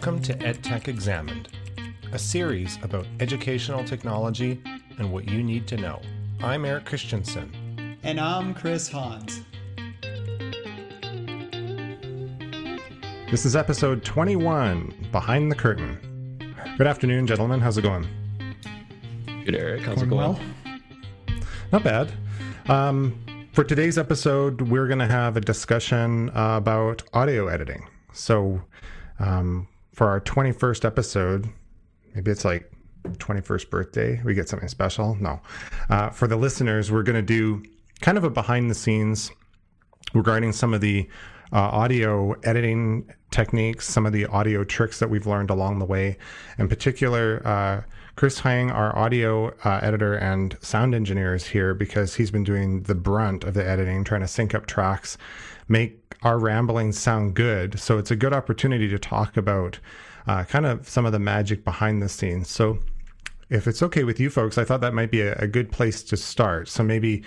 Welcome to EdTech Examined, a series about educational technology and what you need to know. I'm Eric Christensen. And I'm Chris Hans. This is episode 21 Behind the Curtain. Good afternoon, gentlemen. How's it going? Good, Eric. How's going it going? Well? Not bad. Um, for today's episode, we're going to have a discussion uh, about audio editing. So, um, for our 21st episode, maybe it's like 21st birthday, we get something special. No. Uh, for the listeners, we're going to do kind of a behind the scenes regarding some of the uh, audio editing techniques, some of the audio tricks that we've learned along the way. In particular, uh, Chris Hang, our audio uh, editor and sound engineer, is here because he's been doing the brunt of the editing, trying to sync up tracks, make our ramblings sound good. So it's a good opportunity to talk about uh, kind of some of the magic behind the scenes. So if it's okay with you folks, I thought that might be a, a good place to start. So maybe,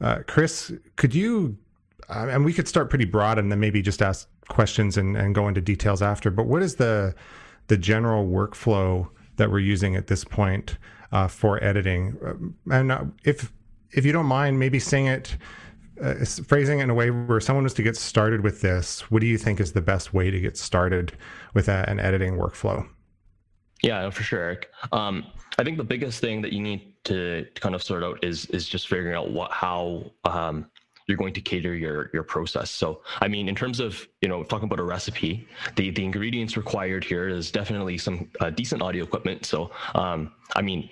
uh, Chris, could you, uh, and we could start pretty broad and then maybe just ask questions and, and go into details after. But what is the the general workflow? that we're using at this point uh, for editing. Uh, and uh, if if you don't mind, maybe saying it, uh, phrasing in a way where someone was to get started with this, what do you think is the best way to get started with a, an editing workflow? Yeah, for sure, Eric. Um, I think the biggest thing that you need to, to, kind of sort out is is just figuring out what how um, you're going to cater your your process. So, I mean, in terms of you know talking about a recipe, the the ingredients required here is definitely some uh, decent audio equipment. So, um, I mean,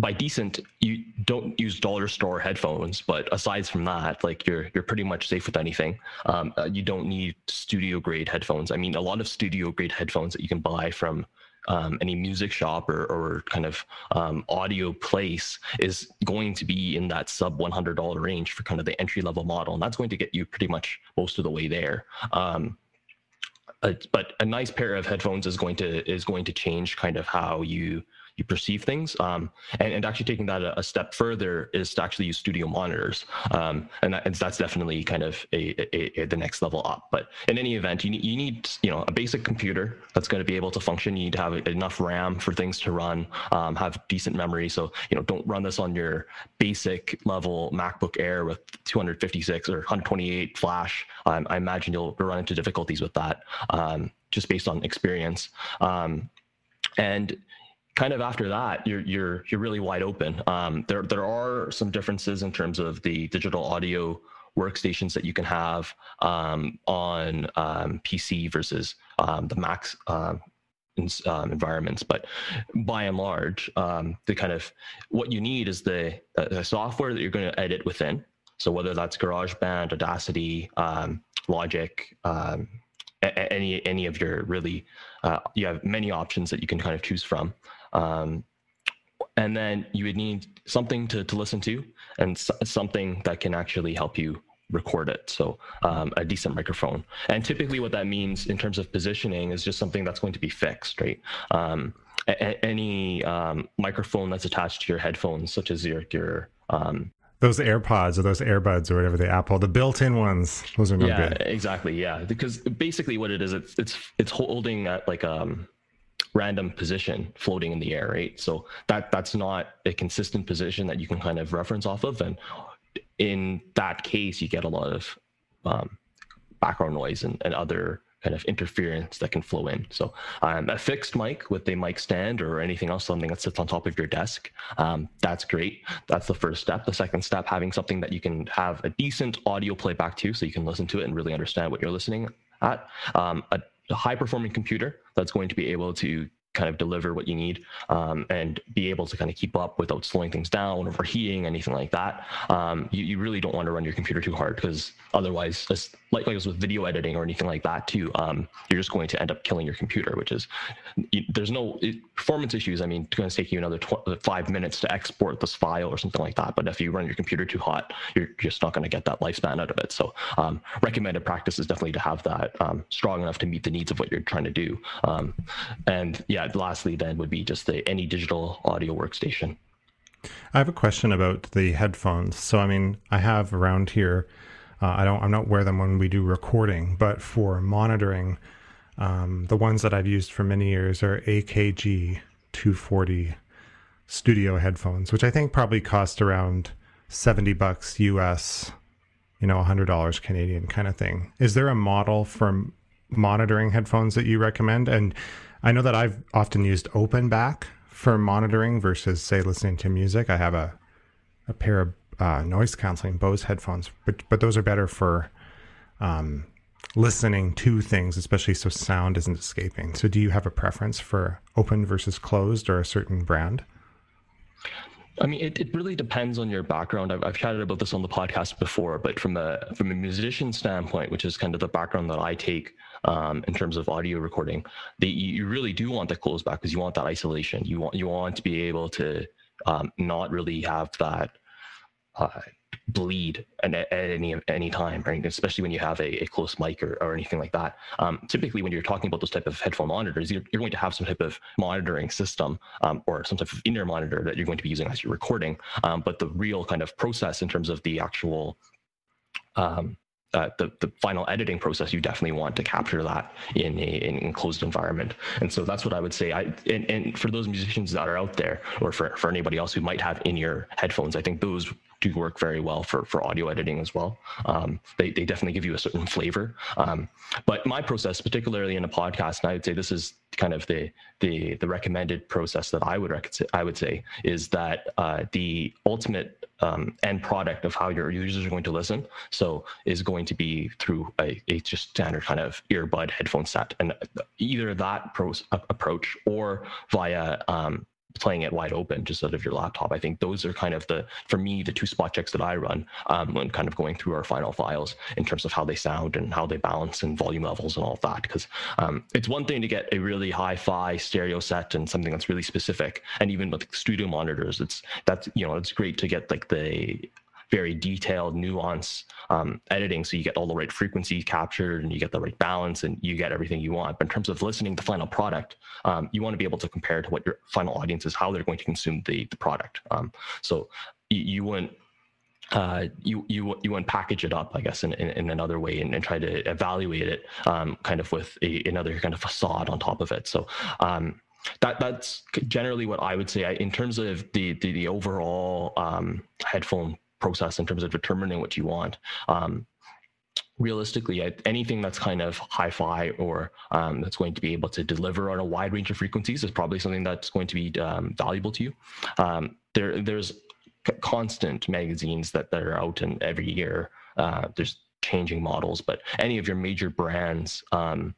by decent, you don't use dollar store headphones, but aside from that, like you're you're pretty much safe with anything. Um, uh, you don't need studio grade headphones. I mean, a lot of studio grade headphones that you can buy from um, any music shop or, or kind of um, audio place is going to be in that sub $100 range for kind of the entry level model. And that's going to get you pretty much most of the way there. Uh, but a nice pair of headphones is going to is going to change kind of how you you perceive things. Um, and, and actually taking that a, a, step further is to actually use studio monitors. Um, and, that, and, that's definitely kind of a, a, a, the next level up. But in any event, you need, you need you know a basic computer that's going to be able to function. You need to have enough RAM for things to run, um, have decent memory. So you know don't run this on your basic level MacBook Air with 256 or 128 flash. Um, I imagine you'll run into difficulties with that um, just based on experience. Um, and kind of after that, you're you're you're really wide open. Um, there there are some differences in terms of the digital audio workstations that you can have um, on um, PC versus um, the Mac um, um, environments. But by and large, the kind of what you need is the, the software that you're going to edit within. So whether that's GarageBand, Audacity, Logic, any any of your really uh, you have many options that you can kind of choose from um, and then you would need something to, to listen to and something that can actually help you record it. So um, a decent microphone. And typically what that means in terms of positioning is just something that's going to be fixed, right? Um, a- any um, microphone that's attached to your headphones, such as your, your um, those AirPods or those AirBuds or whatever the Apple, the built-in ones, those are no yeah, good. exactly. Yeah, because basically what it is, it's it's it's holding at like um random position floating in the air, right? So that that's not a consistent position that you can kind of reference off of, and in that case, you get a lot of um, background noise and, and other kind of interference that can flow in. So um, a fixed mic with a mic stand or anything else, something that sits on top of your desk, um, that's great. That's the first step. The second step, having something that you can have a decent audio playback to, so you can listen to it and really understand what you're listening at. Um, a a high performing computer that's going to be able to kind of deliver what you need um, and be able to kind of keep up without slowing things down, overheating, anything like that. Um, you, you, really don't want to run your computer too hard because otherwise, like, like with video editing or anything like that too, um, you're just going to end up killing your computer, which is, you, there's no it, performance issues. I mean, it's going to take you another tw- uh, five minutes to export this file or something like that. But if you run your computer too hot, you're just not going to get that lifespan out of it. So um, recommended practice is definitely to have that um, strong enough to meet the needs of what you're trying to do. Um, and yeah, yeah, lastly, then would be just the any digital audio workstation. I have a question about the headphones. So, I mean, I have around here. Uh, I don't. I'm not wear them when we do recording, but for monitoring Um, the ones that I've used for many years are AKG 240 studio headphones, which I think probably cost around 70 bucks US, you know, $100 Canadian kind of thing. Is there a model for monitoring headphones that you recommend? And I know that I've often used open back for monitoring versus, say, listening to music. I have a, a pair of uh, noise canceling Bose headphones, but, but those are better for um, listening to things, especially so sound isn't escaping. So, do you have a preference for open versus closed or a certain brand? I mean, it, it really depends on your background. I've, I've chatted about this on the podcast before, but from a from a musician standpoint, which is kind of the background that I take um, in terms of audio recording, the, you really do want the closed back because you want that isolation. You want you want to be able to um, not really have that uh, bleed at, at, any any time, right? Especially when you have a, a close mic or, or anything like that. Um, typically, when you're talking about those type of headphone monitors, you're, you're going to have some type of monitoring system um, or some type of in-ear monitor that you're going to be using as you're recording. Um, but the real kind of process in terms of the actual um, uh, the, the final editing process, you definitely want to capture that in a in enclosed environment. And so that's what I would say. I and, and for those musicians that are out there, or for, for anybody else who might have in-ear headphones, I think those do work very well for, for audio editing as well. Um, they, they definitely give you a certain flavor. Um, but my process, particularly in a podcast, and I would say this is kind of the the the recommended process that I would rec- I would say is that uh, the ultimate um, end product of how your users are going to listen, so is going to be through a, a just standard kind of earbud headphone set, and either that pros- approach or via um, playing it wide open just out of your laptop. I think those are kind of the, for me, the two spot checks that I run um, when kind of going through our final files in terms of how they sound and how they balance and volume levels and all of that. Because um, it's one thing to get a really hi-fi stereo set and something that's really specific, and even with studio monitors, it's that's you know it's great to get like the very detailed nuance um, editing. So you get all the right frequency captured and you get the right balance and you get everything you want. But in terms of listening to the final product um, you want to be able to compare to what your final audience is how they're going to consume the, the product. Um, so you, you wouldn't uh, you you you package it up, I guess, in, in, in another way, and, and, try to evaluate it, um, kind of with a, another kind of facade on top of it. So um, that that's generally what I would say. I, in terms of the the, the overall um, headphone process in terms of determining what you want. Um, realistically, anything that's kind of hi-fi or um, that's going to be able to deliver on a wide range of frequencies is probably something that's going to be um, valuable to you. Um, there, there's constant magazines that, that are out and every year. Uh, there's changing models, but any of your major brands um,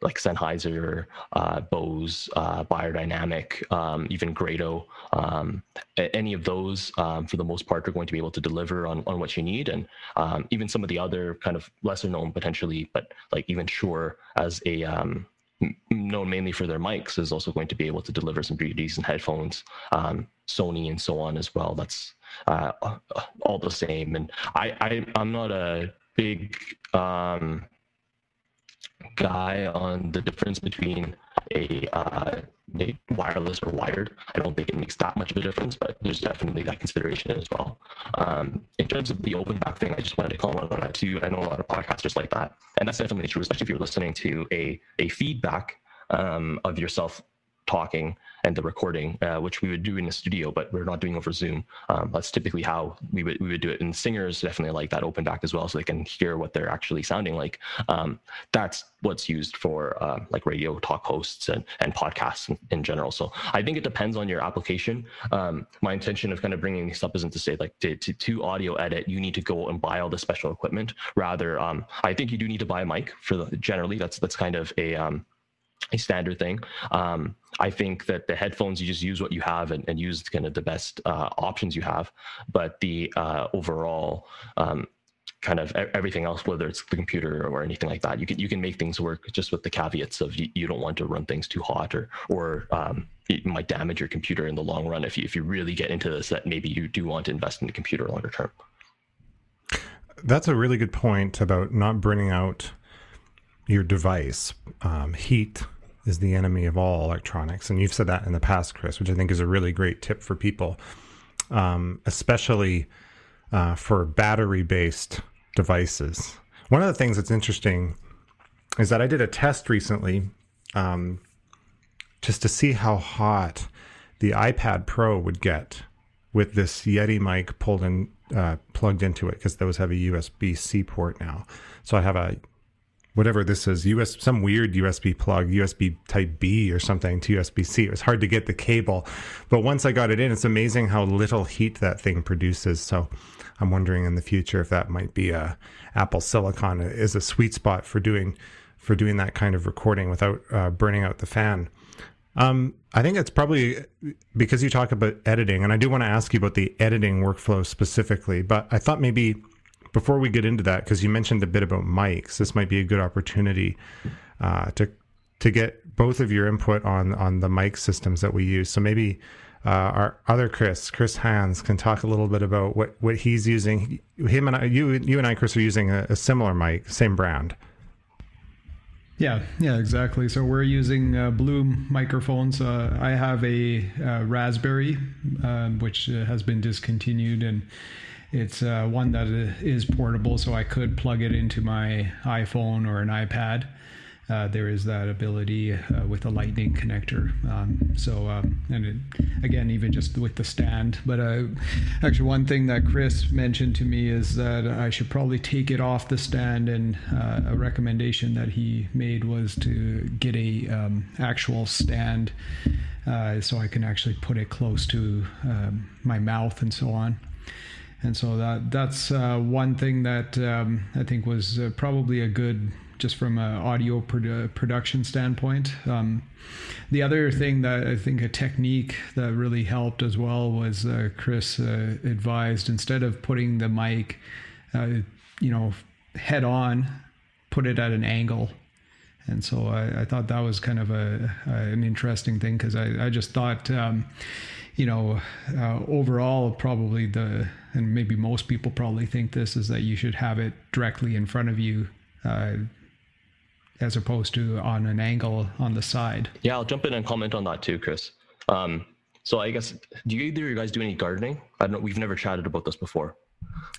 like Sennheiser, uh, Bose, uh, Beyerdynamic, um, even Grado, um, any of those, um, for the most part, are going to be able to deliver on, on what you need. And um, even some of the other kind of lesser known potentially, but like even Shure as a um, known mainly for their mics is also going to be able to deliver some pretty decent headphones. Um, Sony and so on as well. That's uh, all the same. And I, I I'm not a big um, guy on the difference between a, uh, wireless or wired. I don't think it makes that much of a difference, but there's definitely that consideration as well. Um, in terms of the open back thing, I just wanted to comment on that too. I know a lot of podcasters like that, and that's definitely true, especially if you're listening to a a feedback um, of yourself talking and the recording, uh, which we would do in the studio, but we're not doing over Zoom. Um, that's typically how we would we would do it. And singers definitely like that open back as well, so they can hear what they're actually sounding like. Um, that's what's used for uh, like radio talk hosts and, and podcasts in, in, general. So I think it depends on your application. Um, my intention of kind of bringing this up isn't to say like to, to, to, audio edit, you need to go and buy all the special equipment. Rather, um, I think you do need to buy a mic for the generally. That's that's kind of a um, a standard thing. Um, I think that the headphones, you just use what you have and, and use kind of the best uh, options you have. But the uh, overall um, kind of everything else, whether it's the computer or anything like that, you can you can make things work just with the caveats of you, you don't want to run things too hot or or um, it might damage your computer in the long run if you if you really get into this that maybe you do want to invest in the computer longer term. That's a really good point about not burning out your device. Um, heat is the enemy of all electronics. And you've said that in the past, Chris, which I think is a really great tip for people, um, especially uh, for battery based devices. One of the things that's interesting is that I did a test recently um, just to see how hot the iPad Pro would get with this Yeti mic pulled in, uh, plugged into it because those have a USB C port now. So I have a whatever this is, US some weird USB plug, USB Type B or something to USB C. It was hard to get the cable, but once I got it in, it's amazing how little heat that thing produces. So I'm wondering in the future if that might be a Apple Silicon is a sweet spot for doing for doing that kind of recording without uh, burning out the fan. Um, I think it's probably because you talk about editing, and I do want to ask you about the editing workflow specifically. But I thought maybe before we get into that, because you mentioned a bit about mics, this might be a good opportunity uh, to to get both of your input on on the mic systems that we use. So maybe uh, our other Chris, Chris Hans, can talk a little bit about what what he's using. Him and I, you you and I, Chris, are using a, a similar mic, same brand. Yeah, yeah, exactly. So we're using uh, Blue microphones. Uh, I have a uh, Raspberry, um, which uh, has been discontinued, and it's uh, one that is portable, so I could plug it into my iPhone or an iPad uh, there is that ability uh, with a lightning connector. Um, so, um, and it, again, even just with the stand. But uh, actually, one thing that Chris mentioned to me is that I should probably take it off the stand. And uh, a recommendation that he made was to get a um, actual stand, uh, so I can actually put it close to um, my mouth and so on and so that that's uh, one thing that um, I think was uh, probably a good just from an audio produ- production standpoint. Um, the other thing that I think a technique that really helped as well was uh, Chris uh, advised instead of putting the mic, uh, you know, head on, put it at an angle. And so I, I thought that was kind of a, an interesting thing because I, I just thought, um, you know, uh, overall, probably the, and maybe most people probably think this is that you should have it directly in front of you uh, as opposed to on an angle on the side. Yeah, I'll jump in and comment on that too, Chris. Um, so I guess do you either of you guys do any gardening? I don't know. We've never chatted about this before.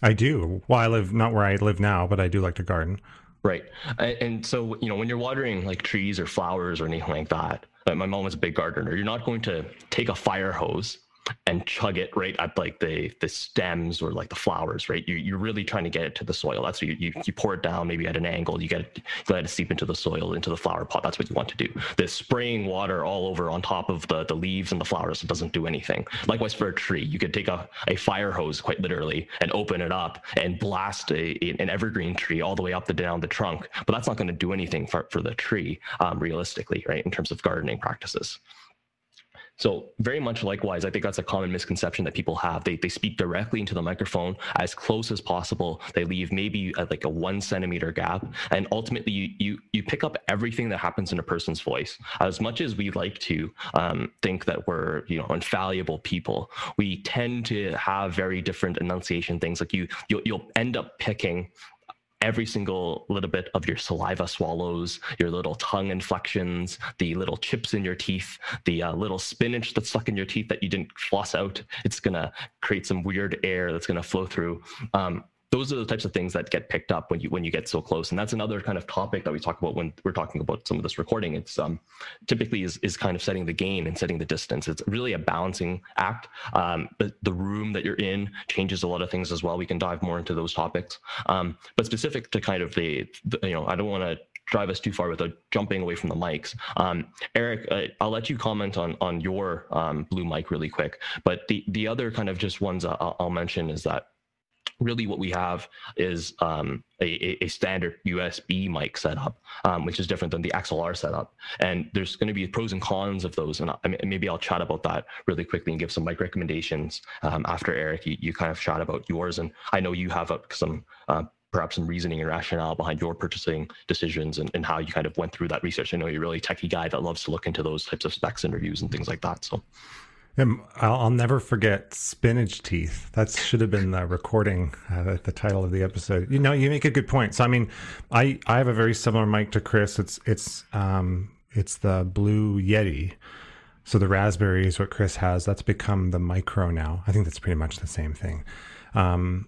I do. Well, I live not where I live now, but I do like to garden. Right, and so you know when you're watering like trees or flowers or anything like that. My mom was a big gardener. You're not going to take a fire hose and chug it right at like the the stems or like the flowers, right? You, you're really trying to get it to the soil. That's what you, you, you pour it down maybe at an angle. You get it, you let it seep into the soil, into the flower pot. That's what you want to do. This spraying water all over on top of the, the leaves and the flowers, doesn't do anything. Likewise for a tree, you could take a, a fire hose quite literally and open it up and blast a, an evergreen tree all the way up the down the trunk. But that's not going to do anything for, for the tree um, realistically, right? In terms of gardening practices. So very much likewise, I think that's a common misconception that people have. They, they speak directly into the microphone as close as possible. They leave maybe like a one centimeter gap, and ultimately you, you you pick up everything that happens in a person's voice. As much as we like to um, think that we're you know infallible people, we tend to have very different enunciation things. Like you you'll, you'll end up picking every single little bit of your saliva swallows, your little tongue inflections, the little chips in your teeth, the uh, little spinach that's stuck in your teeth that you didn't floss out. It's going to create some weird air that's going to flow through. Um, those are the types of things that get picked up when you when you get so close. And that's another kind of topic that we talk about when we're talking about some of this recording. It's um, typically is, is kind of setting the gain and setting the distance. It's really a balancing act. Um, but the room that you're in changes a lot of things as well. We can dive more into those topics. Um, but specific to kind of the, the you know i don't want to drive us too far without jumping away from the mics. Um, Eric, uh, I'll let you comment on on your um, blue mic really quick. But the the other kind of just ones I'll, I'll mention is that really what we have is um, a, a, standard USB mic setup, um, which is different than the XLR setup. And there's going to be pros and cons of those. And I, maybe I'll chat about that really quickly and give some mic recommendations um, after Eric, you, you, kind of chat about yours. And I know you have some uh, perhaps some reasoning and rationale behind your purchasing decisions and, and how you kind of went through that research. I know you're a really techie guy that loves to look into those types of specs and reviews and things like that. So I'll, I'll, never forget spinach teeth. That should have been the recording, uh, the title of the episode. You know, you make a good point. So, I mean, I I have a very similar mic to Chris. It's it's um it's the Blue Yeti. So the raspberry is what Chris has. That's become the micro now. I think that's pretty much the same thing. Um,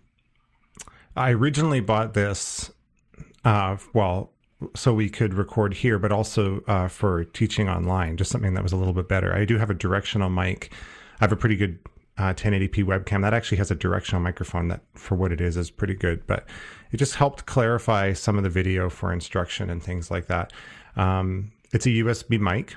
I originally bought this. Uh, well, so we could record here, but also uh, for teaching online, just something that was a little bit better. I do have a directional mic. I have a pretty good uh, 1080p webcam that actually has a directional microphone that, for what it is, is pretty good. But it just helped clarify some of the video for instruction and things like that. Um, it's a USB mic.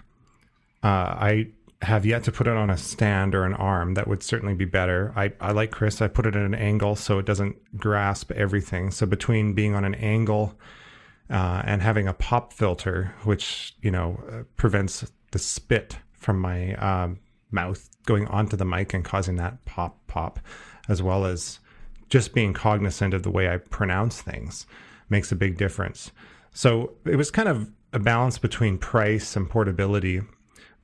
Uh, I have yet to put it on a stand or an arm. That would certainly be better. I, I like Chris. I put it at an angle so it doesn't grasp everything. So between being on an angle uh, and having a pop filter, which you know uh, prevents the spit from my um, mouth going onto the mic and causing that pop pop, as well as just being cognizant of the way I pronounce things makes a big difference. So it was kind of a balance between price and portability,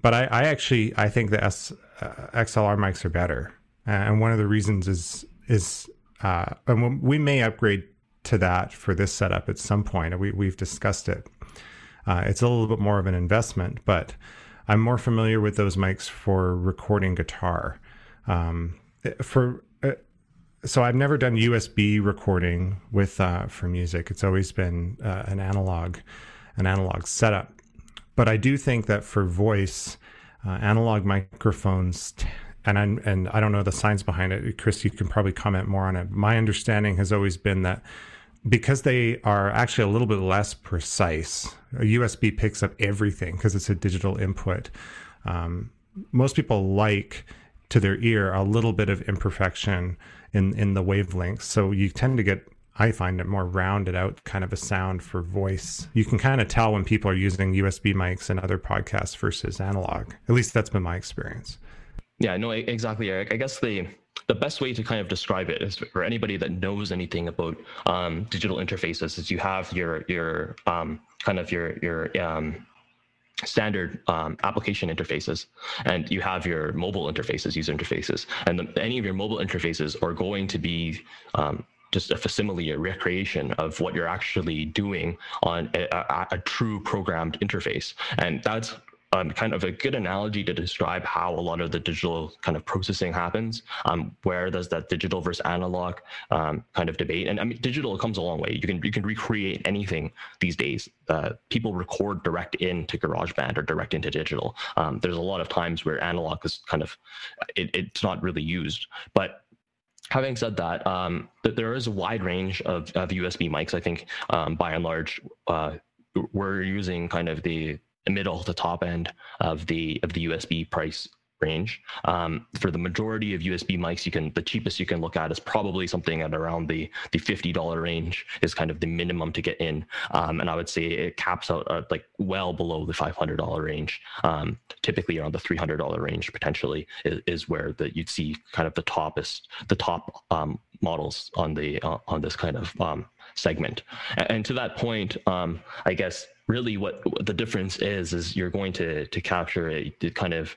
but I, I actually I think the S, uh, XLR mics are better, and one of the reasons is is uh, and we may upgrade to that for this setup at some point. We, we've discussed it. Uh, it's a little bit more of an investment, but I'm more familiar with those mics for recording guitar. Um, for uh, so I've never done USB recording with uh, for music. It's always been uh, an analog, an analog setup. But I do think that for voice, uh, analog microphones. T- and I'm, and I don't know the science behind it. Chris, you can probably comment more on it. My understanding has always been that because they are actually a little bit less precise, a USB picks up everything because it's a digital input. Um, most people like to their ear a little bit of imperfection in in the wavelengths, so you tend to get. I find it more rounded out kind of a sound for voice. You can kind of tell when people are using USB mics and other podcasts versus analog. At least that's been my experience. Yeah, no, exactly, Eric. I guess the the best way to kind of describe it is for anybody that knows anything about um, digital interfaces is you have your your um, kind of your your um, standard um, application interfaces and you have your mobile interfaces user interfaces and the, any of your mobile interfaces are going to be um, just a facsimile, a recreation of what you're actually doing on a, a, a, true programmed interface. And that's um, kind of a good analogy to describe how a lot of the digital kind of processing happens. Um, where does that digital versus analog um, kind of debate? And I mean, digital comes a long way. You can you can recreate anything these days. Uh, people record direct into GarageBand or direct into digital. Um, there's a lot of times where analog is kind of it, it's not really used, but having said that, um, there is a wide range of, of USB mics. I think um, by and large, uh, we're using kind of the middle to top end of the of the USB price range. Um, for the majority of USB mics, you can the cheapest you can look at is probably something at around the the fifty dollar range is kind of the minimum to get in, um, and I would say it caps out uh, like well below the five hundred dollar range. Um, typically around the three hundred dollar range potentially is, is where that you'd see kind of the toppest the top um, models on the uh, on this kind of um, segment. And, to that point, um, I guess really what, what, the difference is is you're going to to capture a, a kind of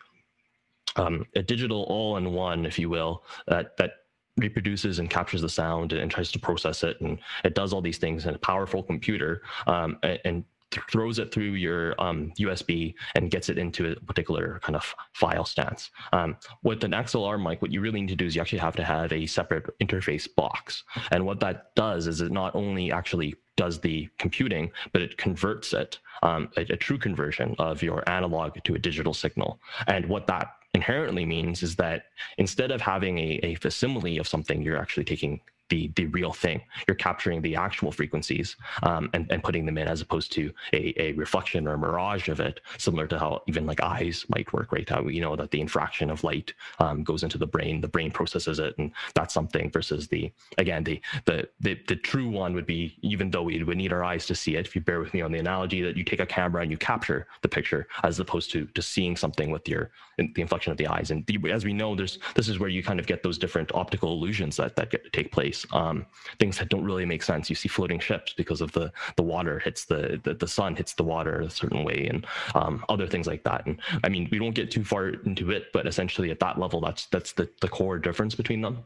um, a digital all-in-one, if you will, that that reproduces and captures the sound and, and, tries to process it, and it does all these things in a powerful computer, um, and, and throws it through your um, USB and gets it into a particular kind of file stance. Um, with an XLR mic, what you really need to do is you actually have to have a separate interface box. And what that does is it not only actually does the computing, but it converts it, um, a, a true conversion of your analog to a digital signal. And what that inherently means is that instead of having a, a facsimile of something, you're actually taking the the real thing. You're capturing the actual frequencies um, and and putting them in as opposed to a, a reflection or a mirage of it, similar to how even like eyes might work, right? How you know that the infraction of light um, goes into the brain, the brain processes it, and that's something. Versus the again the the the, the true one would be even though we would need our eyes to see it. If you bear with me on the analogy that you take a camera and you capture the picture as opposed to to seeing something with your the inflection of the eyes. And the, as we know, there's this is where you kind of get those different optical illusions that that get, take place um, things that don't really make sense. You see floating ships because of the the water hits the the, the sun hits the water a certain way, and um, other things like that. And I mean, we don't get too far into it, but essentially at that level, that's that's the the core difference between them.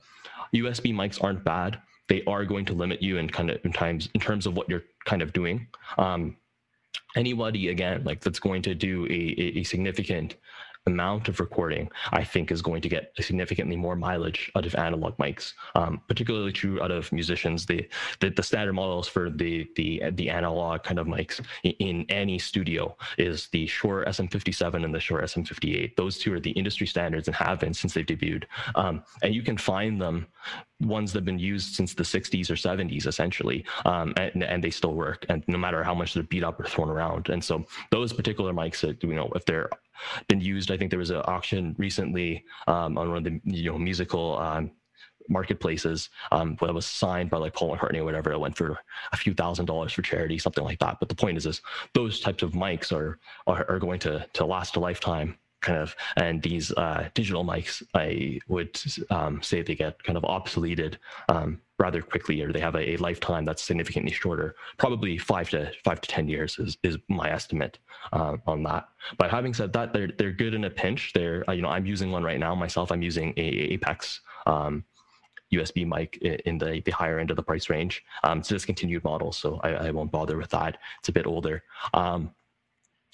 USB mics aren't bad. They are going to limit you in kind of in times in terms of what you're kind of doing. Um, anybody again like that's going to do a, a, a significant amount of recording, I think, is going to get significantly more mileage out of analog mics. Um, particularly true out of musicians. The, the, the standard models for the the the analog kind of mics in, any studio is the Shure SM57 and the Shure SM58. Those two are the industry standards and have been since they've debuted. Um, and you can find them ones that have been used since the 60s or 70s essentially um, and, and they still work and no matter how much they're beat up or thrown around and so those particular mics that you know if they're been used i think there was an auction recently um, on one of the you know musical um, marketplaces um, that was signed by like Paul McCartney or whatever. It went for a few thousand dollars for charity, something like that. But the point is, is those types of mics are are, are going to to last a lifetime kind of and these uh, digital mics i would um, say they get kind of obsoleted um, rather quickly or they have a, a, lifetime that's significantly shorter probably five to five to ten years is, is my estimate uh, on that but having said that they're, they're good in a pinch they're uh, you know i'm using one right now myself i'm using a apex um, USB mic in the, the higher end of the price range. Um, it's a discontinued model, so I, I, won't bother with that. It's a bit older. Um,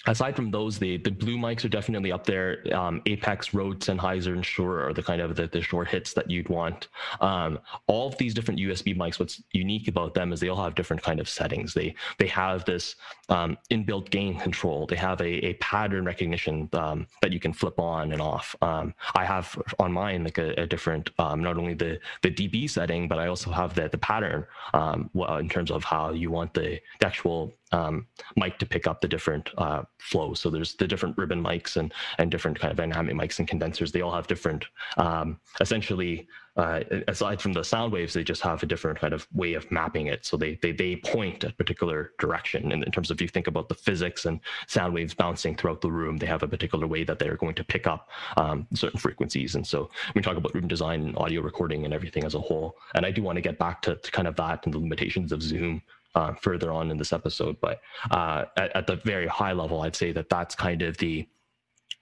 aside from those, the the blue mics are definitely up there. Um, Apex, Rode, Sennheiser, and Shure are the kind of the, the short hits that you'd want. Um, all of these different USB mics, what's unique about them is they all have different kind of settings. They they have this um, inbuilt gain control. They have a, a pattern recognition um, that you can flip on and off. Um, I have on mine like a, a different um, not only the the dB setting, but I also have the the pattern in terms of how you want the, the actual um, mic to pick up the different uh, flows. So there's the different ribbon mics and and different kind of dynamic mics and condensers. They all have different, um, essentially, uh, aside from the sound waves, they just have a different kind of way of mapping it. So they they they point a particular direction. And in terms of if you think about the physics and sound waves bouncing throughout the room, they have a particular way that they're going to pick up um, certain frequencies. And so we talk about room design and audio recording and everything as a whole. And I do want to get back to, to kind of that and the limitations of Zoom uh, further on in this episode. But uh, at, at, the very high level, I'd say that that's kind of the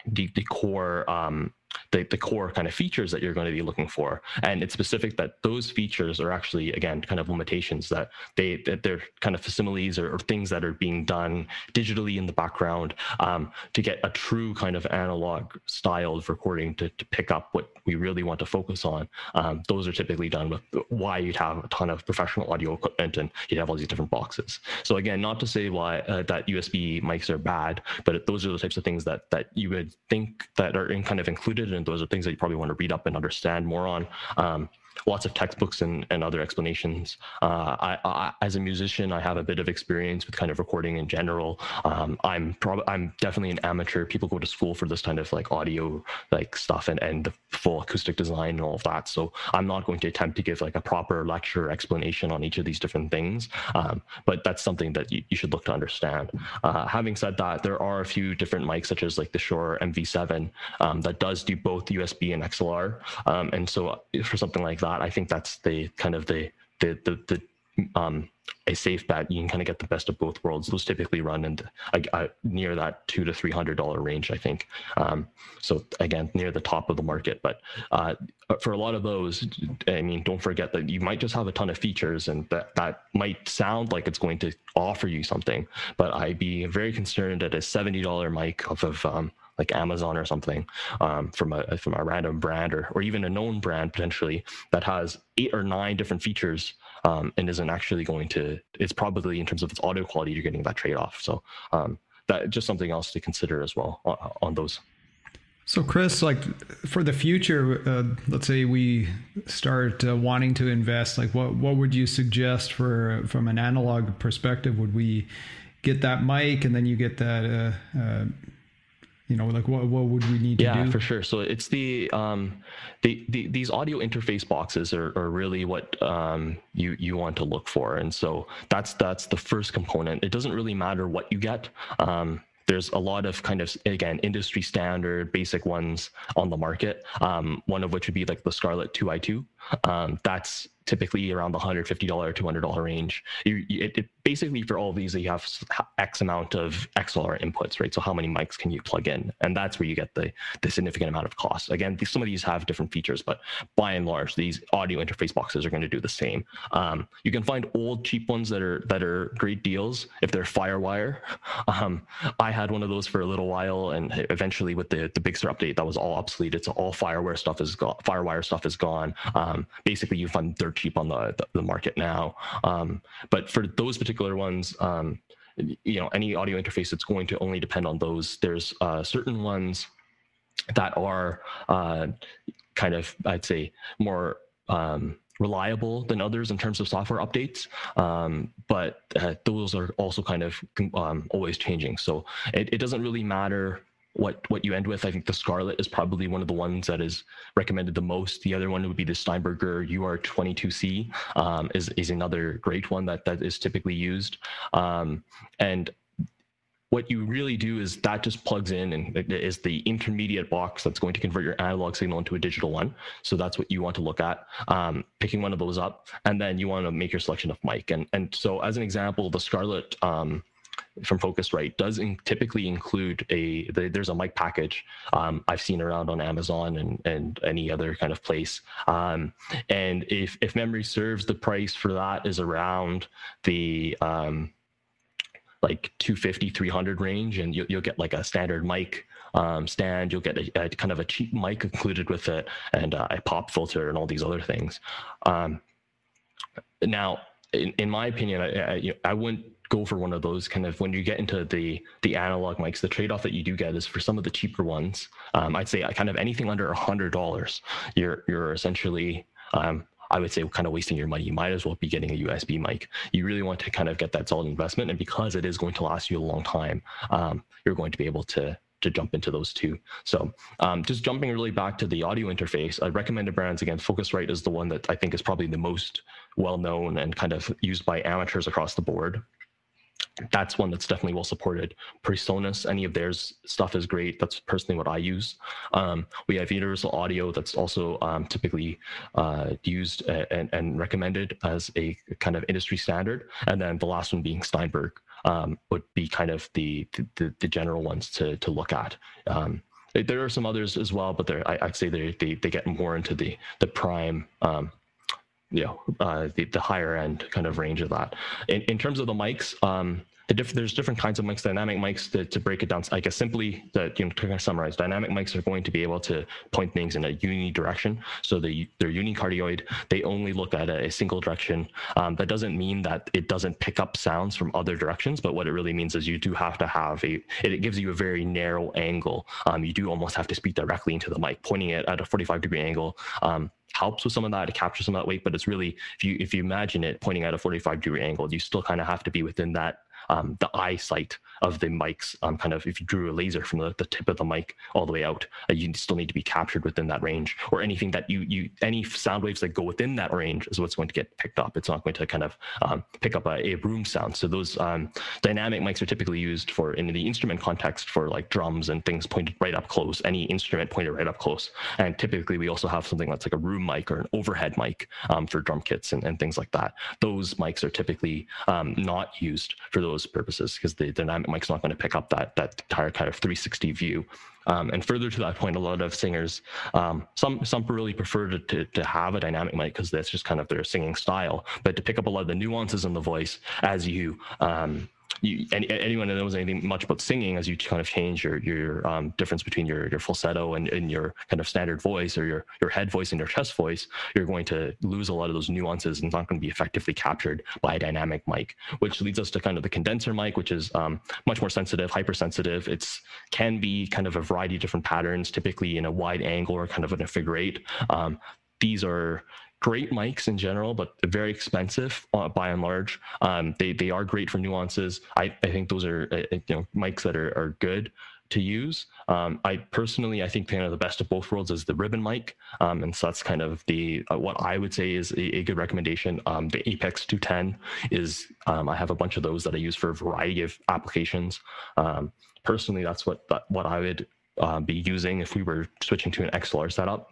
the, the core um, the, the core kind of features that you're going to be looking for. And it's specific that those features are actually again kind of limitations that they that they're kind of facsimiles or, or things that are being done digitally in the background um, to get a true kind of analog styled recording to, to pick up what we really want to focus on. Um, those are typically done with why you'd have a ton of professional audio equipment and you'd have all these different boxes. So again not to say why uh, that usb mics are bad but those are the types of things that that you would think that are in kind of included and those are things that you probably want to read up and understand more on. Um, lots of textbooks and, and other explanations. Uh, I, I, as a musician, I have a bit of experience with kind of recording in general. Um, I'm probably I'm definitely an amateur. People go to school for this kind of like audio like stuff and, and the full acoustic design and all of that. So I'm not going to attempt to give like a proper lecture explanation on each of these different things. Um, but that's something that you, you should look to understand. Uh, having said that, there are a few different mics such as like the Shure MV7 um, that does do both USB and XLR. Um, and so for something like that, I think that's the kind of the the the, the um, a safe bet. You can kind of get the best of both worlds. Those typically run in uh, near that two to three hundred dollar range, I think. Um, so again, near the top of the market. But uh, for a lot of those, I mean, don't forget that you might just have a ton of features, and that that might sound like it's going to offer you something. But I'd be very concerned at a seventy dollar mic off of um, like Amazon or something um, from a from a random brand or or even a known brand potentially that has eight or nine different features um, and isn't actually going to. It's probably in terms of its audio quality, you're getting that trade off. So um, that just something else to consider as well on, on those. So, Chris, like for the future, uh, let's say we start uh, wanting to invest. Like, what what would you suggest for from an analog perspective? Would we get that mic, and then you get that uh, uh you know like what, what would we need to yeah, do? for sure. So it's the um the, the these audio interface boxes are, are really what um you you want to look for. And so that's that's the first component. It doesn't really matter what you get. Um there's a lot of kind of again industry standard basic ones on the market. Um, one of which would be like the scarlett 2i2 Um, that's typically around the $150 $200 range. You, it, it, basically for all of these you have x amount of xlr inputs right? So how many mics can you plug in? And that's where you get the, the significant amount of cost. Again these, some of these have different features but by and large these audio interface boxes are going to do the same. Um, you can find old cheap ones that are that are great deals if they're firewire. Um, i had one of those for a little while and eventually with the the big sur update that was all obsolete. It's all firewire stuff is gone firewire stuff is gone. Um, basically you find they're cheap on the, the, the market now. Um, but for those particular ones, um, you know, any audio interface, it's going to only depend on those. There's uh, certain ones that are uh, kind of, I'd say, more um, reliable than others in terms of software updates, um, but uh, those are also kind of um, always changing. So it, it doesn't really matter what what you end with. I think the Scarlett is probably one of the ones that is recommended the most. The other one would be the Steinberger UR22C um, is is another great one that that is typically used. Um, and what you really do is that just plugs in and is the intermediate box that's going to convert your analog signal into a digital one. So that's what you want to look at, um, picking one of those up, and then you want to make your selection of mic. And and so as an example, the Scarlett um, from Focusrite does in, typically include a the, there's a mic package um, I've seen around on Amazon and and any other kind of place. Um, and if if memory serves, the price for that is around the um, like 250 300 range and you, will get like a standard mic um, stand you'll get a, a, kind of a cheap mic included with it and uh, a pop filter and all these other things um, now in, in my opinion I, I, I wouldn't go for one of those kind of when you get into the the analog mics the trade-off that you do get is for some of the cheaper ones um, i'd say kind of anything under a hundred dollars you're you're essentially um, I would say kind of wasting your money. You might as well be getting a USB mic. You really want to kind of get that solid investment, and because it is going to last you a long time, um, you're going to be able to to jump into those two. So um, just jumping really back to the audio interface, I recommended brands again. Focusrite is the one that I think is probably the most well known and kind of used by amateurs across the board that's one that's definitely well supported. PreSonus, any of theirs stuff is great. That's personally what I use. Um, we have Universal Audio that's also um, typically uh, used and, and, recommended as a kind of industry standard. And then the last one being Steinberg um, would be kind of the, the, the general ones to to look at. Um, there are some others as well, but I, would say they, they they get more into the the prime um, you know uh, the, the higher end kind of range of that. In, in terms of the mics, um, the diff- there's different kinds of mics. Dynamic mics to, to break it down, I guess simply that you know to kind of summarize, dynamic mics are going to be able to point things in a uni direction. So they they're unicardioid. They only look at a, a single direction. Um, that doesn't mean that it doesn't pick up sounds from other directions, but what it really means is you do have to have a. It, it gives you a very narrow angle. Um, you do almost have to speak directly into the mic, pointing it at a 45 degree angle. Um, helps with some of that to capture some of that weight, but it's really if you if you imagine it pointing at a 45 degree angle, you still kind of have to be within that um, the eyesight of the mics. Um, kind of if you drew a laser from the, the tip of the mic all the way out, uh, you still need to be captured within that range, or anything that you you any sound waves that go within that range is what's going to get picked up. It's not going to kind of um, pick up a, a, room sound. So those um, dynamic mics are typically used for in the instrument context for like drums and things pointed right up close. Any instrument pointed right up close, and typically we also have something that's like a room mic or an overhead mic um, for drum kits and, and things like that. Those mics are typically um, not used for those purposes because the dynamic mic's not going to pick up that that entire kind of 360 view. Um, and further to that point, a lot of singers, um, some some really prefer to, to, to have a dynamic mic because that's just kind of their singing style. But to pick up a lot of the nuances in the voice as you um, you, any, anyone that knows anything much about singing, as you kind of change your your um, difference between your your falsetto and, and your kind of standard voice or your your head voice and your chest voice, you're going to lose a lot of those nuances and not going to be effectively captured by a dynamic mic. Which leads us to kind of the condenser mic, which is um, much more sensitive, hypersensitive. It's can be kind of a variety of different patterns, typically in a wide angle or kind of in a figure eight. Um, these are great mics in general, but very expensive uh, by and large. Um, they they are great for nuances. I, I think those are uh, uh, you know mics that are, are good to use. Um, I personally I think kind of the best of both worlds is the ribbon mic, um, and so that's kind of the uh, what I would say is a, a good recommendation. Um, the Apex 210 is um, I have a bunch of those that I use for a variety of applications. Um, personally, that's what that, what I would uh, be using if we were switching to an XLR setup.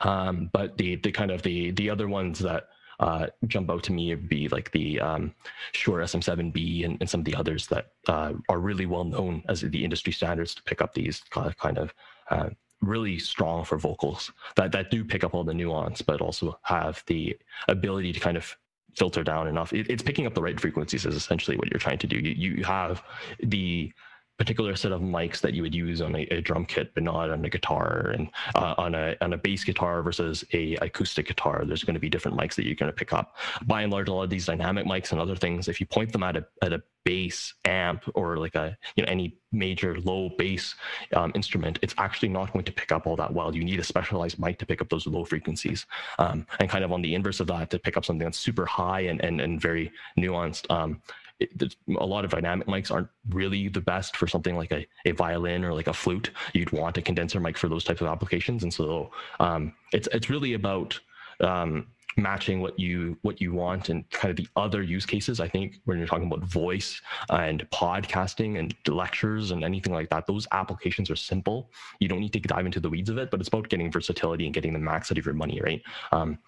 Um, but the the kind of the the other ones that uh, jump out to me would be like the um, Shure SM7B and, and, some of the others that uh, are really well known as the industry standards to pick up these kind of uh, really strong for vocals that, that do pick up all the nuance, but also have the ability to kind of filter down enough. It, it's picking up the right frequencies is essentially what you're trying to do. You, you have the particular set of mics that you would use on a, a drum kit, but not on a guitar. And uh, on a on a bass guitar versus a acoustic guitar, there's going to be different mics that you're going to pick up. By and large, a lot of these dynamic mics and other things, if you point them at a at a bass amp or like a you know any major low bass um, instrument, it's actually not going to pick up all that well. You need a specialized mic to pick up those low frequencies. Um, and kind of on the inverse of that, to pick up something that's super high and and, and very nuanced. Um, it, a lot of dynamic mics aren't really the best for something like a, a violin or like a flute. You'd want a condenser mic for those types of applications, and so um, it's it's really about um, matching what you what you want and kind of the other use cases. I think when you're talking about voice and podcasting and lectures and anything like that, those applications are simple. You don't need to dive into the weeds of it, but it's about getting versatility and getting the max out of your money, right? Um,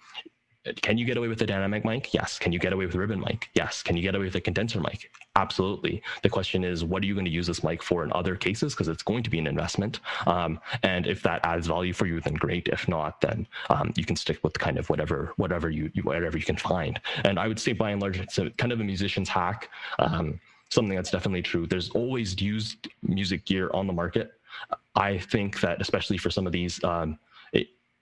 can you get away with a dynamic mic? Yes. Can you get away with a ribbon mic? Yes. Can you get away with a condenser mic? Absolutely. The question is, what are you going to use this mic for in other cases? Because it's going to be an investment. Um, and if that adds value for you, then great. If not, then um, you can stick with kind of whatever whatever you whatever you can find. And I would say, by and large, it's a, kind of a musician's hack. Um, something that's definitely true. There's always used music gear on the market. I think that especially for some of these um,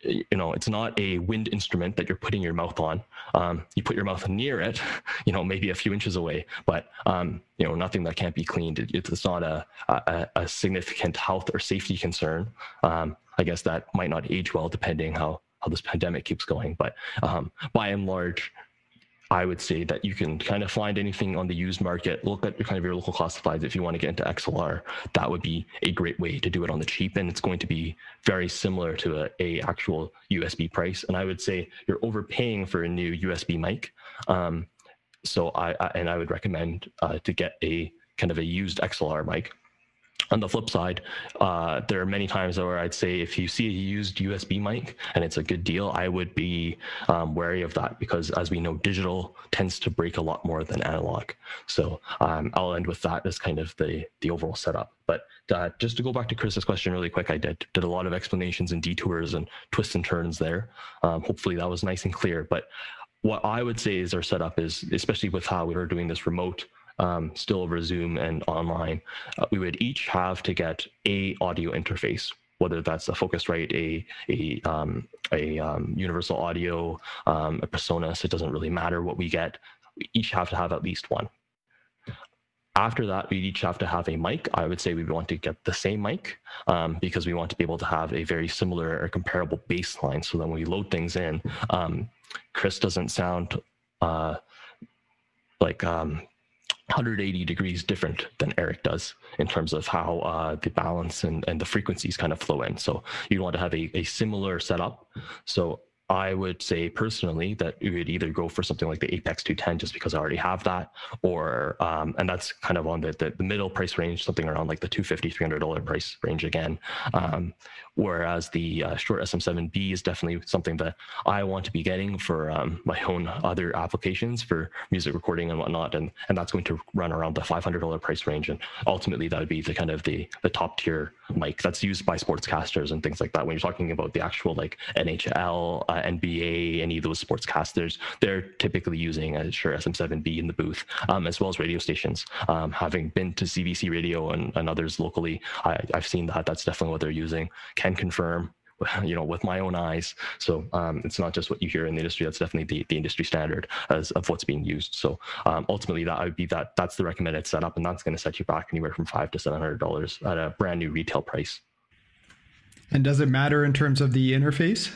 you know it's not a wind instrument that you're putting your mouth on. Um, you put your mouth near it you know maybe a few inches away but um, you know nothing that can't be cleaned. It, it's not a, a, a, significant health or safety concern. Um, i guess that might not age well depending how how this pandemic keeps going but um, by and large I would say that you can kind of find anything on the used market. Look at kind of your local classifieds if you want to get into XLR. That would be a great way to do it on the cheap, and it's going to be very similar to a, a actual USB price. And I would say you're overpaying for a new USB mic. Um, so I, I, and I would recommend uh, to get a kind of a used XLR mic on the flip side, uh, there are many times where I'd say if you see a used USB mic and it's a good deal, I would be um, wary of that because, as we know, digital tends to break a lot more than analog. So um, I'll end with that as kind of the the overall setup. But uh, just to go back to Chris's question really quick, I did did a lot of explanations and detours and twists and turns there. Um, hopefully that was nice and clear. But what I would say is our setup is, especially with how we are doing this remote um, still over Zoom and online, uh, we would each have to get a audio interface, whether that's a Focusrite, a a um, a um, Universal Audio, um, a PreSonus. It doesn't really matter what we get. We each have to have at least one. After that, we each have to have a mic. I would say we want to get the same mic um, because we want to be able to have a very similar or comparable baseline. So then when we load things in, um, Chris doesn't sound uh, like um, 180 degrees different than Eric does in terms of how uh, the balance and, and the frequencies kind of flow in. So you want to have a, a similar setup. So I would say personally that you would either go for something like the Apex 210 just because I already have that, or um, and that's kind of on the, the, the middle price range, something around like the 250 300 dollar price range again. Um, whereas the uh, Shure SM7B is definitely something that I want to be getting for um, my own other applications for music recording and whatnot, and and that's going to run around the 500 dollar price range, and ultimately that would be the kind of the the top tier mic that's used by sportscasters and things like that. When you're talking about the actual like NHL. Uh, NBA, any of those sportscasters, they're typically using a Shure SM7B in the booth, um, as well as radio stations. Um, having been to CBC Radio and, and others locally, I, have seen that that's definitely what they're using. Can confirm you know with my own eyes. So um, it's not just what you hear in the industry that's definitely the, the industry standard as of what's being used. So um, ultimately that would be that that's the recommended setup and that's going to set you back anywhere from five to seven hundred dollars at a brand new retail price. And does it matter in terms of the interface?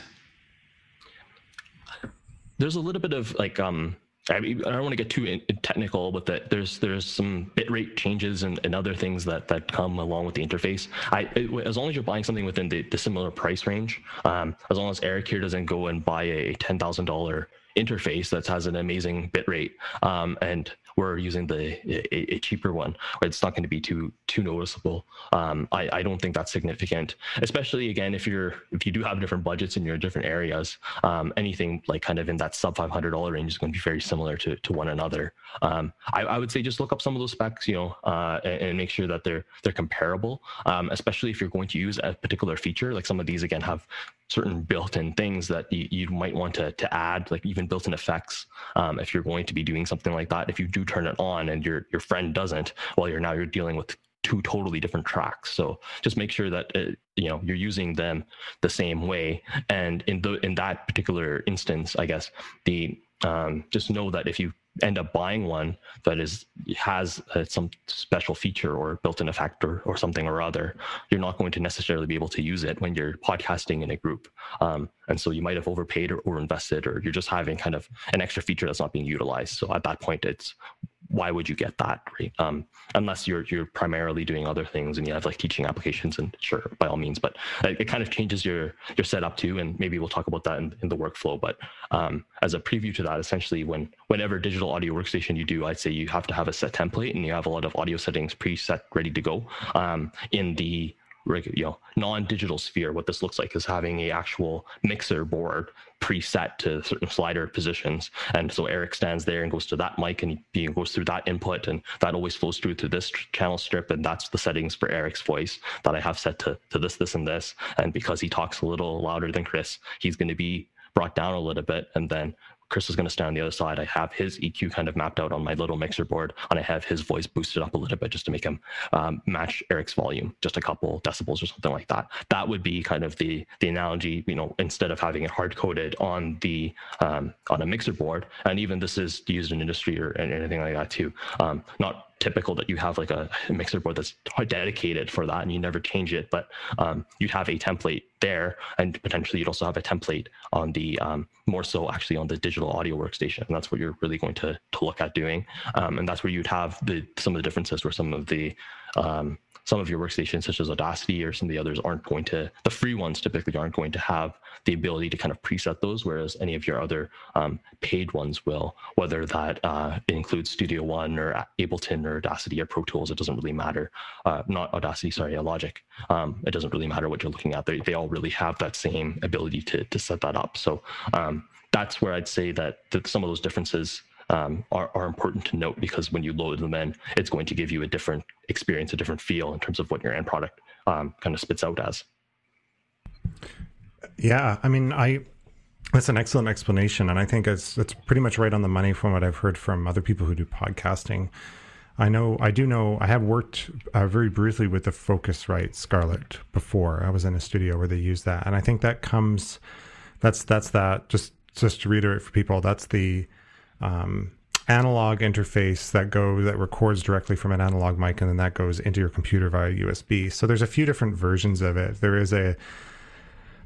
There's a little bit of like um I, mean, I don't want to get too technical it. There's there's some bitrate changes and, and other things that that come along with the interface. I it, as long as you're buying something within the, the similar price range, um, as long as Eric here doesn't go and buy a ten thousand dollar interface that has an amazing bitrate um, and we're using the a, a cheaper one, it's not going to be too too noticeable. Um, I, I don't think that's significant, especially again if you're if you do have different budgets in you're different areas. Um, anything like kind of in that sub five hundred dollar range is going to be very similar to to one another. Um, I, I would say just look up some of those specs, you know, uh, and, and, make sure that they're they're comparable. Um, especially if you're going to use a particular feature, like some of these again have certain built-in things that you, you might want to, to add, like even built-in effects. Um, if you're going to be doing something like that, if you do turn it on and your your friend doesn't, well, you're now you're dealing with two totally different tracks. So just make sure that uh, you know you're using them the same way. And in the in that particular instance, I guess the um, just know that if you end up buying one that is has uh, some special feature or built-in effect or, or something or other you're not going to necessarily be able to use it when you're podcasting in a group. Um, and so you might have overpaid or, or invested or you're just having kind of an extra feature that's not being utilized. So at that point it's why would you get that right? Um, unless you're you're primarily doing other things and you have like teaching applications and sure by all means but it, it kind of changes your your setup too and maybe we'll talk about that in, in the workflow but um, as a preview to that essentially when whenever digital audio workstation you do i'd say you have to have a set template and you have a lot of audio settings preset ready to go. Um, in the you know non-digital sphere what this looks like is having a actual mixer board preset to certain slider positions. And so eric stands there and goes to that mic and he goes through that input and that always flows through to this channel strip. And that's the settings for eric's voice that i have set to, to this this and this. And because he talks a little louder than chris he's going to be brought down a little bit. And then Chris is going to stand on the other side. I have his EQ kind of mapped out on my little mixer board, and I have his voice boosted up a little bit just to make him um, match Eric's volume, just a couple decibels or something like that. That would be kind of the the analogy. You know, instead of having it hard coded on the um, on a mixer board, and even this is used in industry or anything like that too. Um, not typical that you have like a mixer board that's dedicated for that and you never change it but um, you'd have a template there and potentially you'd also have a template on the um, more so actually on the digital audio workstation. And that's what you're really going to, to look at doing. Um, and that's where you'd have the some of the differences where some of the um, some of your workstations, such as Audacity or some of the others, aren't going to, the free ones typically aren't going to have the ability to kind of preset those, whereas any of your other um, paid ones will, whether that uh, includes Studio One or Ableton or Audacity or Pro Tools, it doesn't really matter. Uh, not Audacity, sorry, Logic. Um, it doesn't really matter what you're looking at. They, they all really have that same ability to, to set that up. So um, that's where I'd say that, that some of those differences um, are, are important to note because when you load them in, it's going to give you a different experience, a different feel in terms of what your end product um, kind of spits out as. Yeah, I mean, I that's an excellent explanation, and I think it's it's pretty much right on the money from what I've heard from other people who do podcasting. I know, I do know, I have worked uh, very briefly with the Focusrite Scarlett before. I was in a studio where they use that, and I think that comes, that's that's that. Just just to reiterate for people, that's the um, analog interface that goes that records directly from an analog mic and then that goes into your computer via USB. So there's a few different versions of it. There is a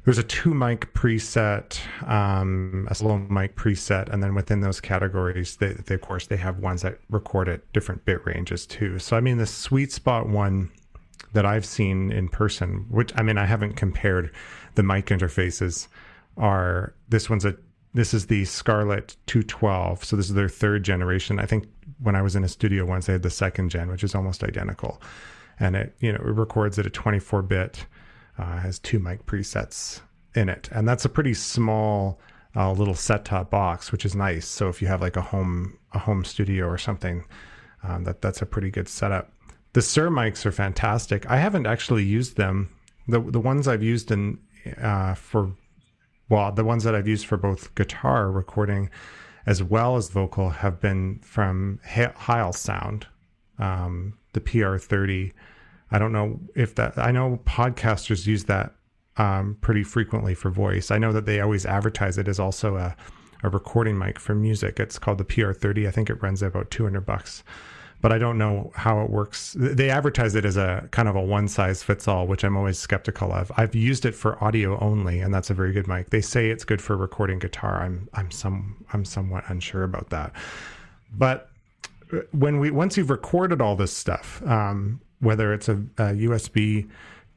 there's a two mic preset, um, a solo mic preset, and then within those categories, they, they, of course they have ones that record at different bit ranges too. So I mean, the sweet spot one that I've seen in person, which I mean I haven't compared the mic interfaces, are this one's a this is the Scarlett 212. So this is their third generation. I think when I was in a studio once, they had the second gen, which is almost identical, and it you know it records at a 24 bit, uh, has two mic presets in it, and that's a pretty small uh, little set top box, which is nice. So if you have like a home a home studio or something, um, that that's a pretty good setup. The Shure mics are fantastic. I haven't actually used them. The the ones I've used in uh, for well, the ones that I've used for both guitar recording as well as vocal have been from Heil Sound, um, the PR30. I don't know if that, I know podcasters use that um, pretty frequently for voice. I know that they always advertise it as also a, a recording mic for music. It's called the PR30. I think it runs about 200 bucks but I don't know how it works. They advertise it as a kind of a one size fits all, which I'm always skeptical of. I've used it for audio only, and that's a very good mic. They say it's good for recording guitar. I'm I'm some I'm somewhat unsure about that. But when we once you've recorded all this stuff, um, whether it's a, a USB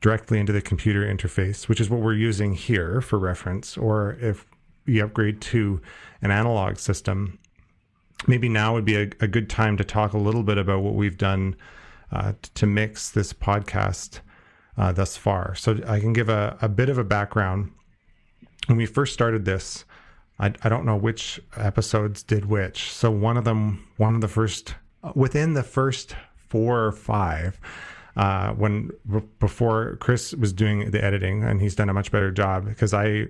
directly into the computer interface, which is what we're using here for reference, or if you upgrade to an analog system, maybe now would be a, a, good time to talk a little bit about what we've done uh, to mix this podcast uh, thus far. So I can give a, a bit of a background. When we first started this, I, I don't know which episodes did which. So one of them, one of the first, within the first four or five, uh, when before Chris was doing the editing, and he's done a much better job because I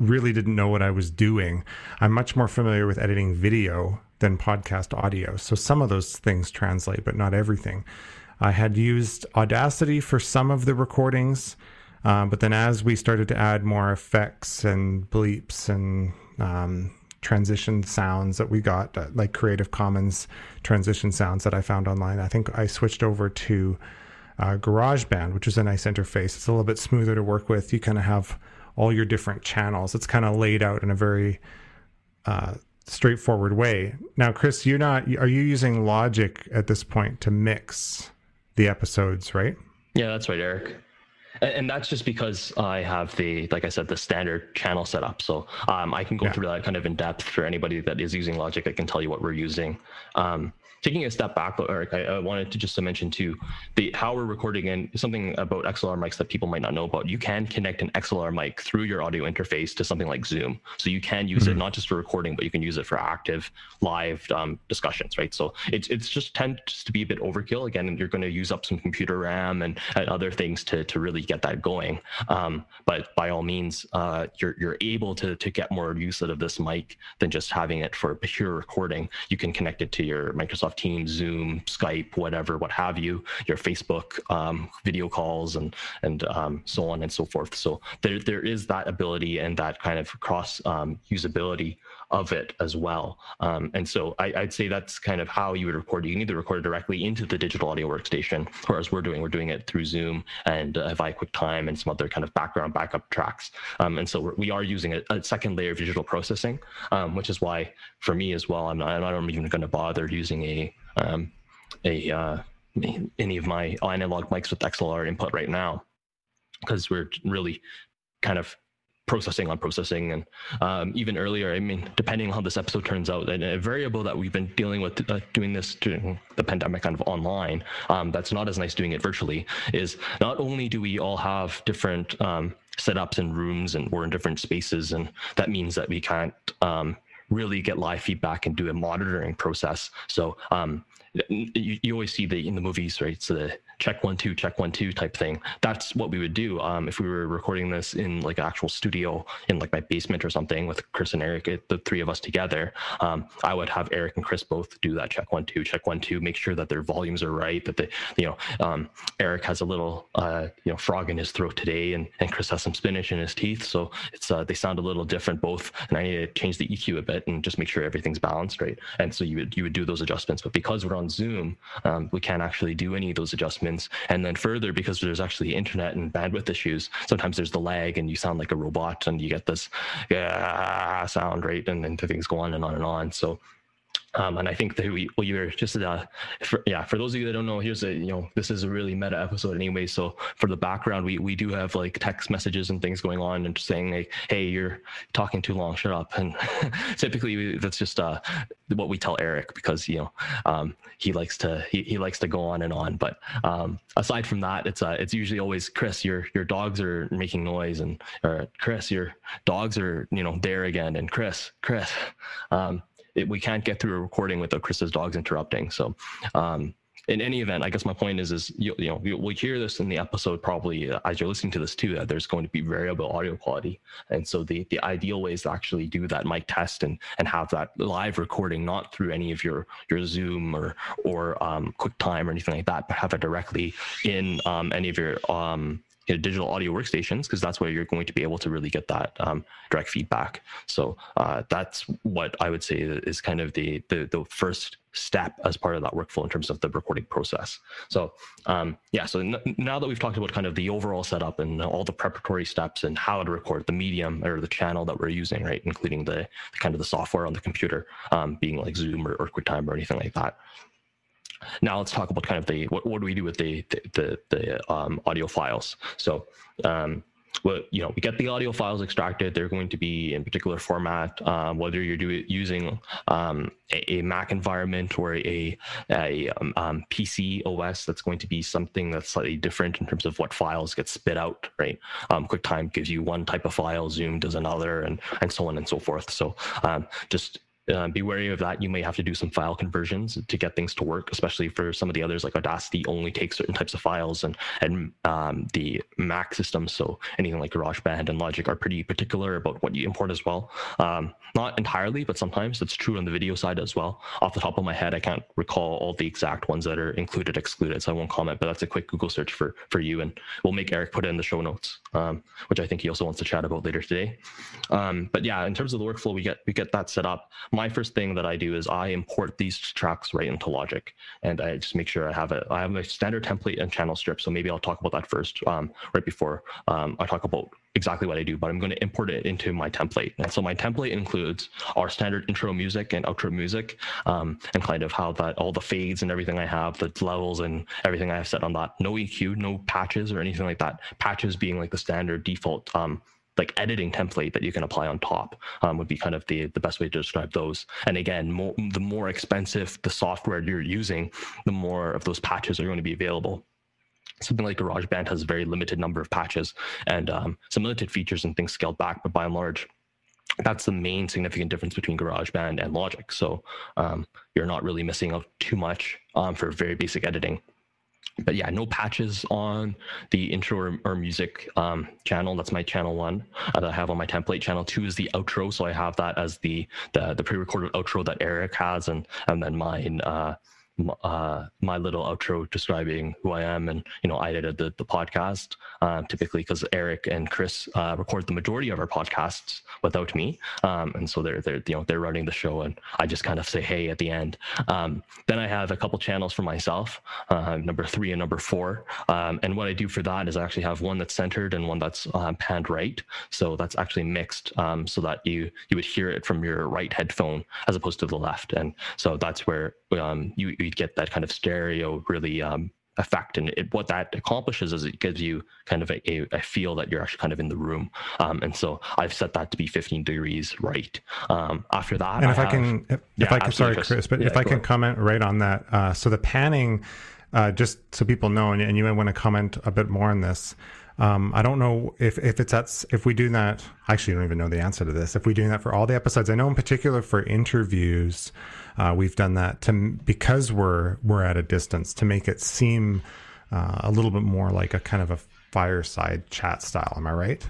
really didn't know what I was doing. I'm much more familiar with editing video than podcast audio. So some of those things translate, but not everything. I had used Audacity for some of the recordings, uh, but then as we started to add more effects and bleeps and um, transition sounds that we got, uh, like Creative Commons transition sounds that I found online, I think I switched over to uh, GarageBand, which is a nice interface. It's a little bit smoother to work with. You kind of have all your different channels. It's kind of laid out in a very uh, straightforward way. Now, Chris, you're not. Are you using Logic at this point to mix the episodes? Right. Yeah, that's right, Eric. And, that's just because I have the, like I said, the standard channel setup. So um, I can go yeah. through that kind of in depth for anybody that is using Logic. I can tell you what we're using. Um, taking a step back, Eric, I, I, wanted to just to mention too the how we're recording and something about XLR mics that people might not know about. You can connect an XLR mic through your audio interface to something like Zoom, so you can use mm-hmm. it not just for recording, but you can use it for active live um, discussions, right? So it's it's just tends to be a bit overkill. Again, you're going to use up some computer RAM and, and other things to to really get that going. Um, but by all means, uh, you're you're able to to get more use out of this mic than just having it for pure recording. You can connect it to your Microsoft Microsoft Teams, Zoom, Skype, whatever, what have you, your Facebook um, video calls, and and um, so on and so forth. So there there is that ability and that kind of cross um, usability of it as well. Um, and so I, would say that's kind of how you would record. You can either record directly into the digital audio workstation, or as we're doing, we're doing it through Zoom and uh, via QuickTime and some other kind of background backup tracks. Um, and so we are using a, a, second layer of digital processing, um, which is why for me as well, I'm not, I'm not even going to bother using a um, a uh, any of my analog mics with XLR input right now because we're really kind of processing on processing and um, even earlier i mean depending on how this episode turns out a variable that we've been dealing with uh, doing this during the pandemic kind of online um, that's not as nice doing it virtually is not only do we all have different um, setups and rooms and we're in different spaces and that means that we can't um, really get live feedback and do a monitoring process so um, you, you always see the in the movies, right? So the check one two check one two type thing. That's what we would do um, if we were recording this in like an actual studio in like my basement or something with chris and eric the three of us together um, i would have eric and chris both do that check one two check one two make sure that their volumes are right that they you know um, eric has a little uh, you know frog in his throat today and, and chris has some spinach in his teeth so it's uh, they sound a little different both and i need to change the eq a bit and just make sure everything's balanced right? And so you would you would do those adjustments but because we're on zoom um, we can't actually do any of those adjustments and then further, because there's actually internet and bandwidth issues, sometimes there's the lag and you sound like a robot and you get this yeah, sound, right? And then things go on and on and on. So um, and I think that we, we were just, uh, for, yeah, for those of you that don't know, here's a, you know, this is a really meta episode anyway. So for the background, we, we do have like text messages and things going on and saying like, Hey, you're talking too long, shut up. And typically that's just, uh, what we tell Eric because, you know, um, he likes to, he, he likes to go on and on. But, um, aside from that, it's, uh, it's usually always Chris, your, your dogs are making noise and, or Chris, your dogs are, you know, there again. And Chris, Chris, um, it, we can't get through a recording without Chris's dogs interrupting. So, um, in any event, I guess my point is, is you, you know, we'll hear this in the episode probably uh, as you're listening to this too, that there's going to be variable audio quality. And so the, the ideal way is to actually do that mic test and, and have that live recording, not through any of your, your Zoom or, or um, QuickTime or anything like that, but have it directly in um, any of your um, you know, digital audio workstations because that's where you're going to be able to really get that um, direct feedback. So uh, that's what I would say is kind of the, the, the first step as part of that workflow in terms of the recording process. So um, yeah, so n- now that we've talked about kind of the overall setup and all the preparatory steps and how to record the medium or the channel that we're using, right, including the, the kind of the software on the computer, um, being like Zoom or, or QuickTime or anything like that. Now let's talk about kind of the what, what do we do with the the the, the um, audio files. So um, well, you know, we get the audio files extracted. They're going to be in particular format, um, whether you're doing using um, a, a, Mac environment or a, a um, um PC OS. That's going to be something that's slightly different in terms of what files get spit out. Right, um, QuickTime gives you one type of file, Zoom does another, and and so on and so forth. So um, just uh, be wary of that. You may have to do some file conversions to get things to work, especially for some of the others like Audacity only takes certain types of files and and um, the Mac systems. So anything like GarageBand and Logic are pretty particular about what you import as well. Um, not entirely, but sometimes it's true on the video side as well. Off the top of my head, I can't recall all the exact ones that are included, excluded, so I won't comment. But that's a quick Google search for for you, and we'll make Eric put it in the show notes, um, which I think he also wants to chat about later today. Um, but yeah, in terms of the workflow, we get we get that set up. My first thing that I do is I import these tracks right into Logic, and I just make sure I have it. I have my standard template and channel strip. So maybe I'll talk about that first, um, right before um, I talk about exactly what I do, but I'm going to import it into my template. And so my template includes our standard intro music and outro music, um, and kind of how that all the fades and everything I have, the levels and everything I have set on that. No EQ, no patches or anything like that. Patches being like the standard default um, like editing template that you can apply on top um, would be kind of the, the best way to describe those. And again, more, the more expensive the software you're using, the more of those patches are going to be available something like GarageBand has a very limited number of patches and um, some limited features and things scaled back, but by and large, that's the main significant difference between GarageBand and Logic. So um, you're not really missing out too much um, for very basic editing. But yeah, no patches on the intro or, music um, channel. That's my channel one that I have on my template. Channel two is the outro, so I have that as the the, the pre-recorded outro that Eric has, and and then mine. Uh, uh, my little outro describing who I am, and you know, I edited the, the podcast uh, typically because Eric and Chris uh, record the majority of our podcasts without me, um, and so they're they're you know they're running the show, and I just kind of say hey at the end. Um, then I have a couple channels for myself, uh, number three and number four, um, and what I do for that is I actually have one that's centered and one that's uh, panned right, so that's actually mixed, um, so that you you would hear it from your right headphone as opposed to the left, and so that's where um, you, you get that kind of stereo really um, effect. And it, what that accomplishes is it gives you kind of a, a, feel that you're actually kind of in the room. Um, and so I've set that to be 15 degrees right. Um, after that, and if I, have, can, if, yeah, if I can, sorry, Chris, but yeah, if I can ahead. comment right on that. Uh, so the panning, uh, just so people know, and, and you might want to comment a bit more on this. Um, I don't know if, if it's at, if we do that, I actually don't even know the answer to this. If we do that for all the episodes, I know in particular for interviews, uh, we've done that to, because we're, we're at a distance to make it seem uh, a little bit more like a kind of a fireside chat style. Am I right?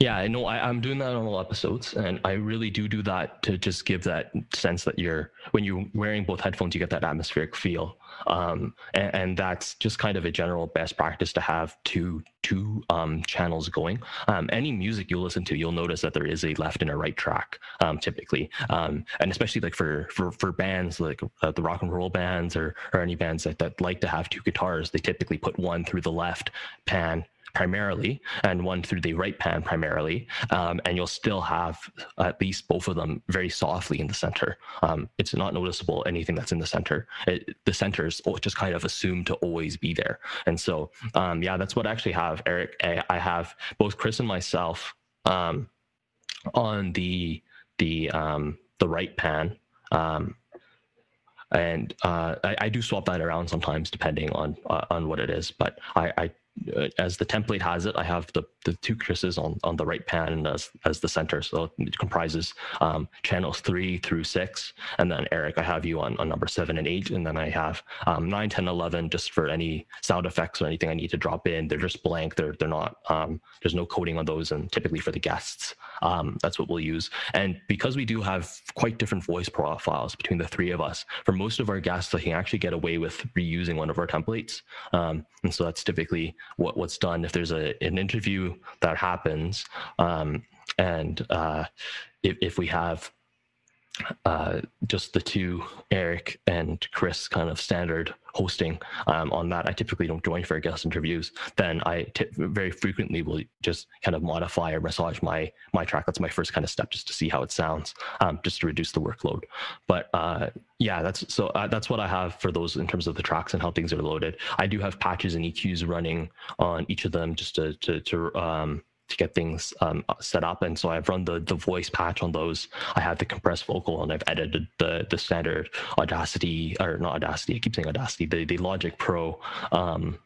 Yeah, I know. I, am doing that on all episodes, and I really do do that to just give that sense that you're when you're wearing both headphones, you get that atmospheric feel, um, and, and, that's just kind of a general best practice to have two two um, channels going. Um, any music you listen to, you'll notice that there is a left and a right track, um, typically, um, and especially like for for for bands like uh, the rock and roll bands or or any bands that that like to have two guitars, they typically put one through the left pan primarily and one through the right pan primarily. Um, and you'll still have at least both of them very softly in the center. Um, it's not noticeable anything that's in the center. It, the center is just kind of assumed to always be there. And so, um, yeah, that's what I actually have, Eric. I, have both Chris and myself um, on the the um, the right pan um, and uh, I, I, do swap that around sometimes depending on uh, on what it is. But I, I as the template has it, I have the, the two Chris's on, on the right pan as, as the center. So it comprises um, channels three through six. And then Eric, I have you on, on number seven and eight. And then I have um, nine, 10, 11, just for any sound effects or anything I need to drop in. They're just blank. They're, they're not, um, there's no coding on those. And typically for the guests, um, that's what we'll use. And because we do have quite different voice profiles between the three of us, for most of our guests, I can actually get away with reusing one of our templates. Um, and so that's typically what, what's done if there's a, an interview that happens um, and uh, if, if we have uh, just the two, Eric and Chris, kind of standard hosting um, on that. I typically don't join for guest interviews. Then I t- very frequently will just kind of modify or massage my my track. That's my first kind of step, just to see how it sounds, um, just to reduce the workload. But uh, yeah, that's so uh, that's what I have for those in terms of the tracks and how things are loaded. I do have patches and EQs running on each of them just to to, to um, to get things um, set up. And so I've run the the voice patch on those. I have the compressed vocal, and I've edited the the standard Audacity or not Audacity. I keep saying Audacity. The the Logic Pro um,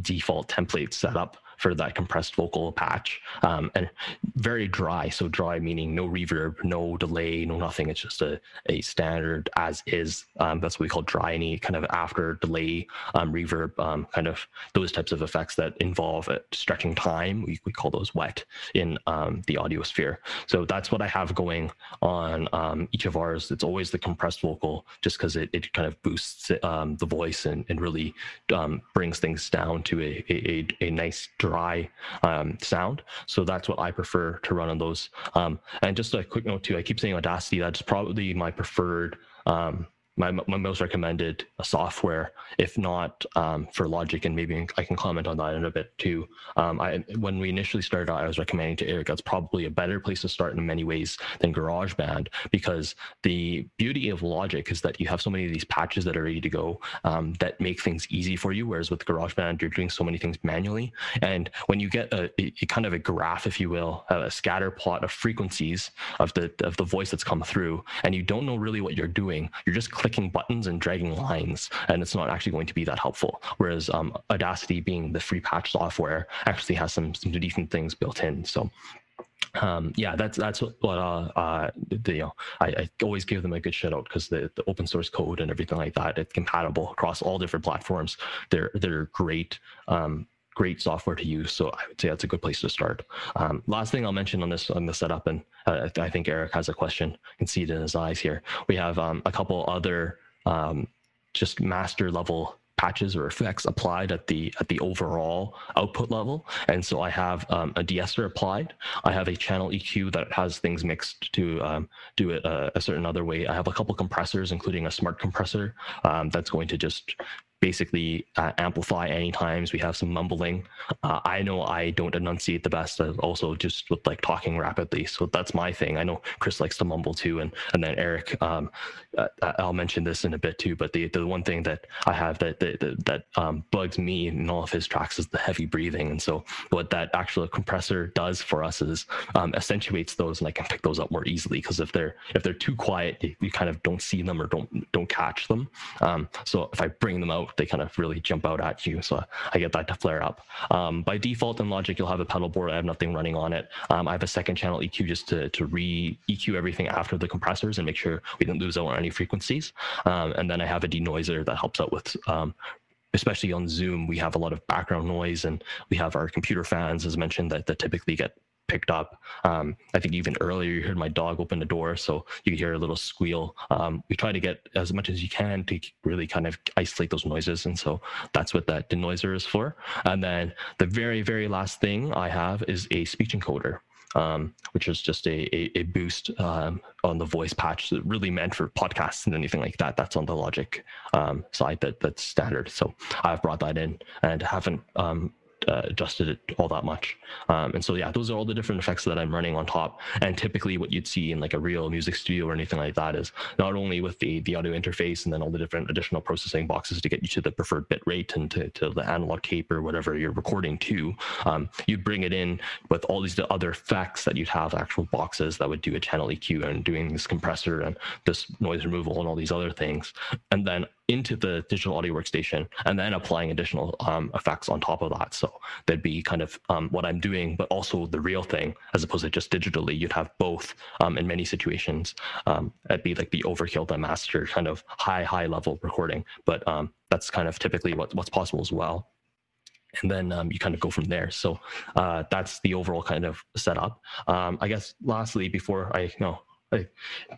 default template set up for that compressed vocal patch. Um, and very dry so dry meaning no reverb no delay no nothing. It's just a, a standard as is. Um, that's what we call dry any kind of after delay um, reverb um, kind of those types of effects that involve stretching time. We, we call those wet in um, the audio sphere. So that's what i have going on um, each of ours. It's always the compressed vocal just because it, it kind of boosts the voice and, and really brings things down to a, a, a nice dry um, sound. So that's what I prefer to run on those. Um, and just a quick note too, I keep saying Audacity. That's probably my preferred um, my, my most recommended software, if not um, for Logic, and maybe I can comment on that in a bit too. Um, I, when we initially started out, I was recommending to Eric that's probably a better place to start in many ways than GarageBand because the beauty of Logic is that you have so many of these patches that are ready to go um, that make things easy for you. Whereas with GarageBand, you're doing so many things manually, and when you get a, a kind of a graph, if you will, a scatter plot of frequencies of the of the voice that's come through, and you don't know really what you're doing, you're just clicking buttons and dragging lines, and it's not actually going to be that helpful. Whereas um, Audacity, being the free patch software, actually has some some decent things built in. So um, yeah, that's that's what, uh, uh, the, you know, I, I, always give them a good shout out because the, the open source code and everything like that, it's compatible across all different platforms. They're they're great. Um, great software to use. So I would say that's a good place to start. Um, last thing I'll mention on this on the setup, and uh, I think Eric has a question. You can see it in his eyes here. We have um, a couple other um, just master level patches or effects applied at the at the overall output level and so i have um, a de-esser applied i have a channel eq that has things mixed to um, do it a, a, certain other way i have a couple compressors including a smart compressor um, that's going to just basically uh, amplify any times we have some mumbling. Uh, I know I don't enunciate the best, uh, also just with like talking rapidly. So that's my thing. I know Chris likes to mumble too, and and then Eric. Um, uh, I'll mention this in a bit too. But the the one thing that I have that that, that um, bugs me in all of his tracks is the heavy breathing. And so what that actual compressor does for us is um, accentuates those, and I can pick those up more easily because if they're if they're too quiet, you, you, kind of don't see them or don't don't catch them. Um, so if I bring them out they kind of really jump out at you. So I get that to flare up. Um, by default in Logic, you'll have a pedal board. I have nothing running on it. Um, I have a second channel EQ just to, to re EQ everything after the compressors and make sure we didn't lose out on any frequencies. Um, and then I have a denoiser that helps out with um, especially on Zoom, we have a lot of background noise and we have our computer fans, as mentioned, that, that typically get picked up. Um, I think even earlier you heard my dog open the door, so you could hear a little squeal. Um, we try to get as much as you can to really kind of isolate those noises, and so that's what that denoiser is for. And then the very, very last thing I have is a speech encoder. Um, which is just a, a, a boost um, on the voice patch that really meant for podcasts and anything like that. That's on the Logic um, side that that's standard. So I've brought that in and haven't um, uh, adjusted it all that much. Um, and so, yeah, those are all the different effects that I'm running on top. And typically, what you'd see in like a real music studio or anything like that is not only with the the audio interface and then all the different additional processing boxes to get you to the preferred bit rate and to, to the analog tape or whatever you're recording to, um, you bring it in with all these other effects that you'd have actual boxes that would do a channel EQ and doing this compressor and this noise removal and all these other things. And then into the digital audio workstation and then applying additional um, effects on top of that. So that'd be kind of um, what I'm doing, but also the real thing as opposed to just digitally. You'd have both um, in many situations. Um, it'd be like the overkill, the master kind of high, high level recording, but um, that's kind of typically what, what's possible as well and then um, you kind of go from there. So uh, that's the overall kind of setup. I guess lastly, before I know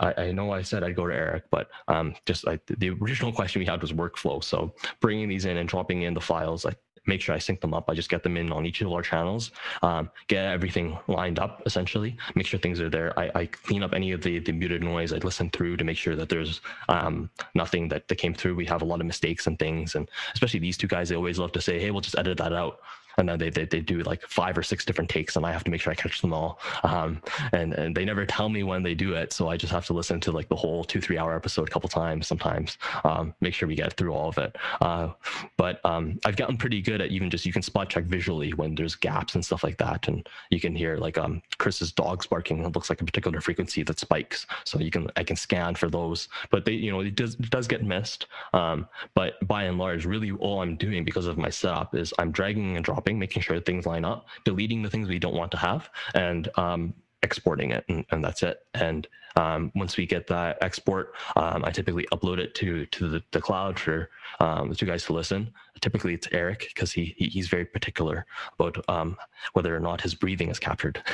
I, I know I said I'd go to Eric, but um, just like the original question we had was workflow. So bringing these in and dropping in the files, I make sure I sync them up. I just get them in on each of our channels, um, get everything lined up essentially, make sure things are there. I, I, clean up any of the, the muted noise. I listen through to make sure that there's um, nothing that, that came through. We have a lot of mistakes and things. And especially these two guys, they always love to say, hey, we'll just edit that out. And then they, they, they do like five or six different takes and i have to make sure i catch them all. Um, and and they never tell me when they do it so i just have to listen to like the whole two three hour episode a couple times sometimes um, make sure we get through all of it. Uh, but um, i've gotten pretty good at even just you can spot check visually when there's gaps and stuff like that and you can hear like um, chris's dog's barking it looks like a particular frequency that spikes so you can i can scan for those. But they you know it does it does get missed um, but by and large really all i'm doing because of my setup is i'm dragging and dropping making sure things line up deleting the things we don't want to have and um, exporting it and, and, that's it. And um, once we get that export um, i typically upload it to to the, the cloud for um, two guys to listen. Typically it's eric because he, he, he's very particular about um, whether or not his breathing is captured.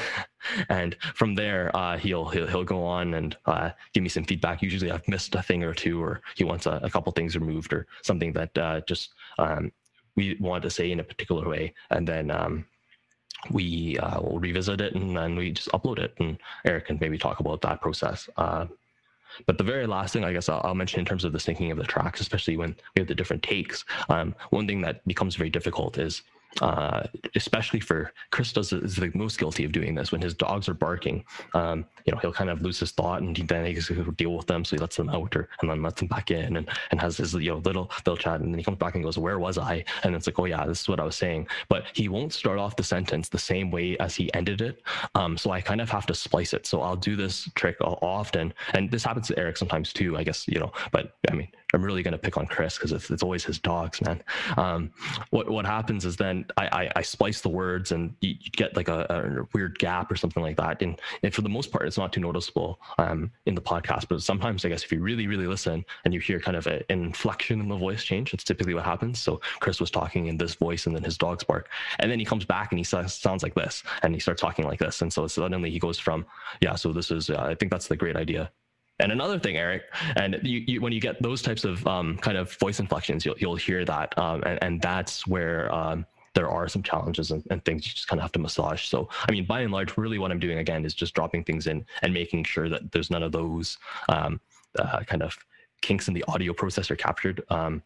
And from there uh, he'll, he'll he'll go on and uh, give me some feedback. Usually i've missed a thing or two or he wants a, a couple things removed or something that uh, just um, we want to say in a particular way and then um, we uh, will revisit it and then we just upload it and eric can maybe talk about that process uh, but the very last thing i guess I'll, I'll, mention in terms of the syncing of the tracks especially when we have the different takes um, one thing that becomes very difficult is uh, especially for Chris does is the most guilty of doing this when his dogs are barking. Um, you know, he'll kind of lose his thought and he, then he has to deal with them. So he lets them out or, and then lets them back in and, and has his, you know, little, little chat. And then he comes back and goes, where was I? And it's like, oh yeah, this is what I was saying. But he won't start off the sentence the same way as he ended it. Um, so I kind of have to splice it. So I'll do this trick often. And this happens to Eric sometimes too, I guess, you know, but I mean, I'm really going to pick on Chris because it's, it's always his dogs, man. Um, what what happens is then I, I, I splice the words and you, get like a, a, weird gap or something like that. And, and for the most part, it's not too noticeable um, in the podcast. But sometimes, I guess, if you really really listen and you hear kind of a, an inflection in the voice change, that's typically what happens. So Chris was talking in this voice, and then his dogs bark, and then he comes back and he sounds like this, and he starts talking like this, and so suddenly he goes from yeah, so this is uh, I think that's the great idea and another thing, Eric, and you, you, when you get those types of um, kind of voice inflections, you'll, you'll hear that. Um, and, and that's where um, there are some challenges and, and, things you just kind of have to massage. So, I mean, by and large, really what I'm doing again is just dropping things in and making sure that there's none of those um, uh, kind of kinks in the audio processor captured um,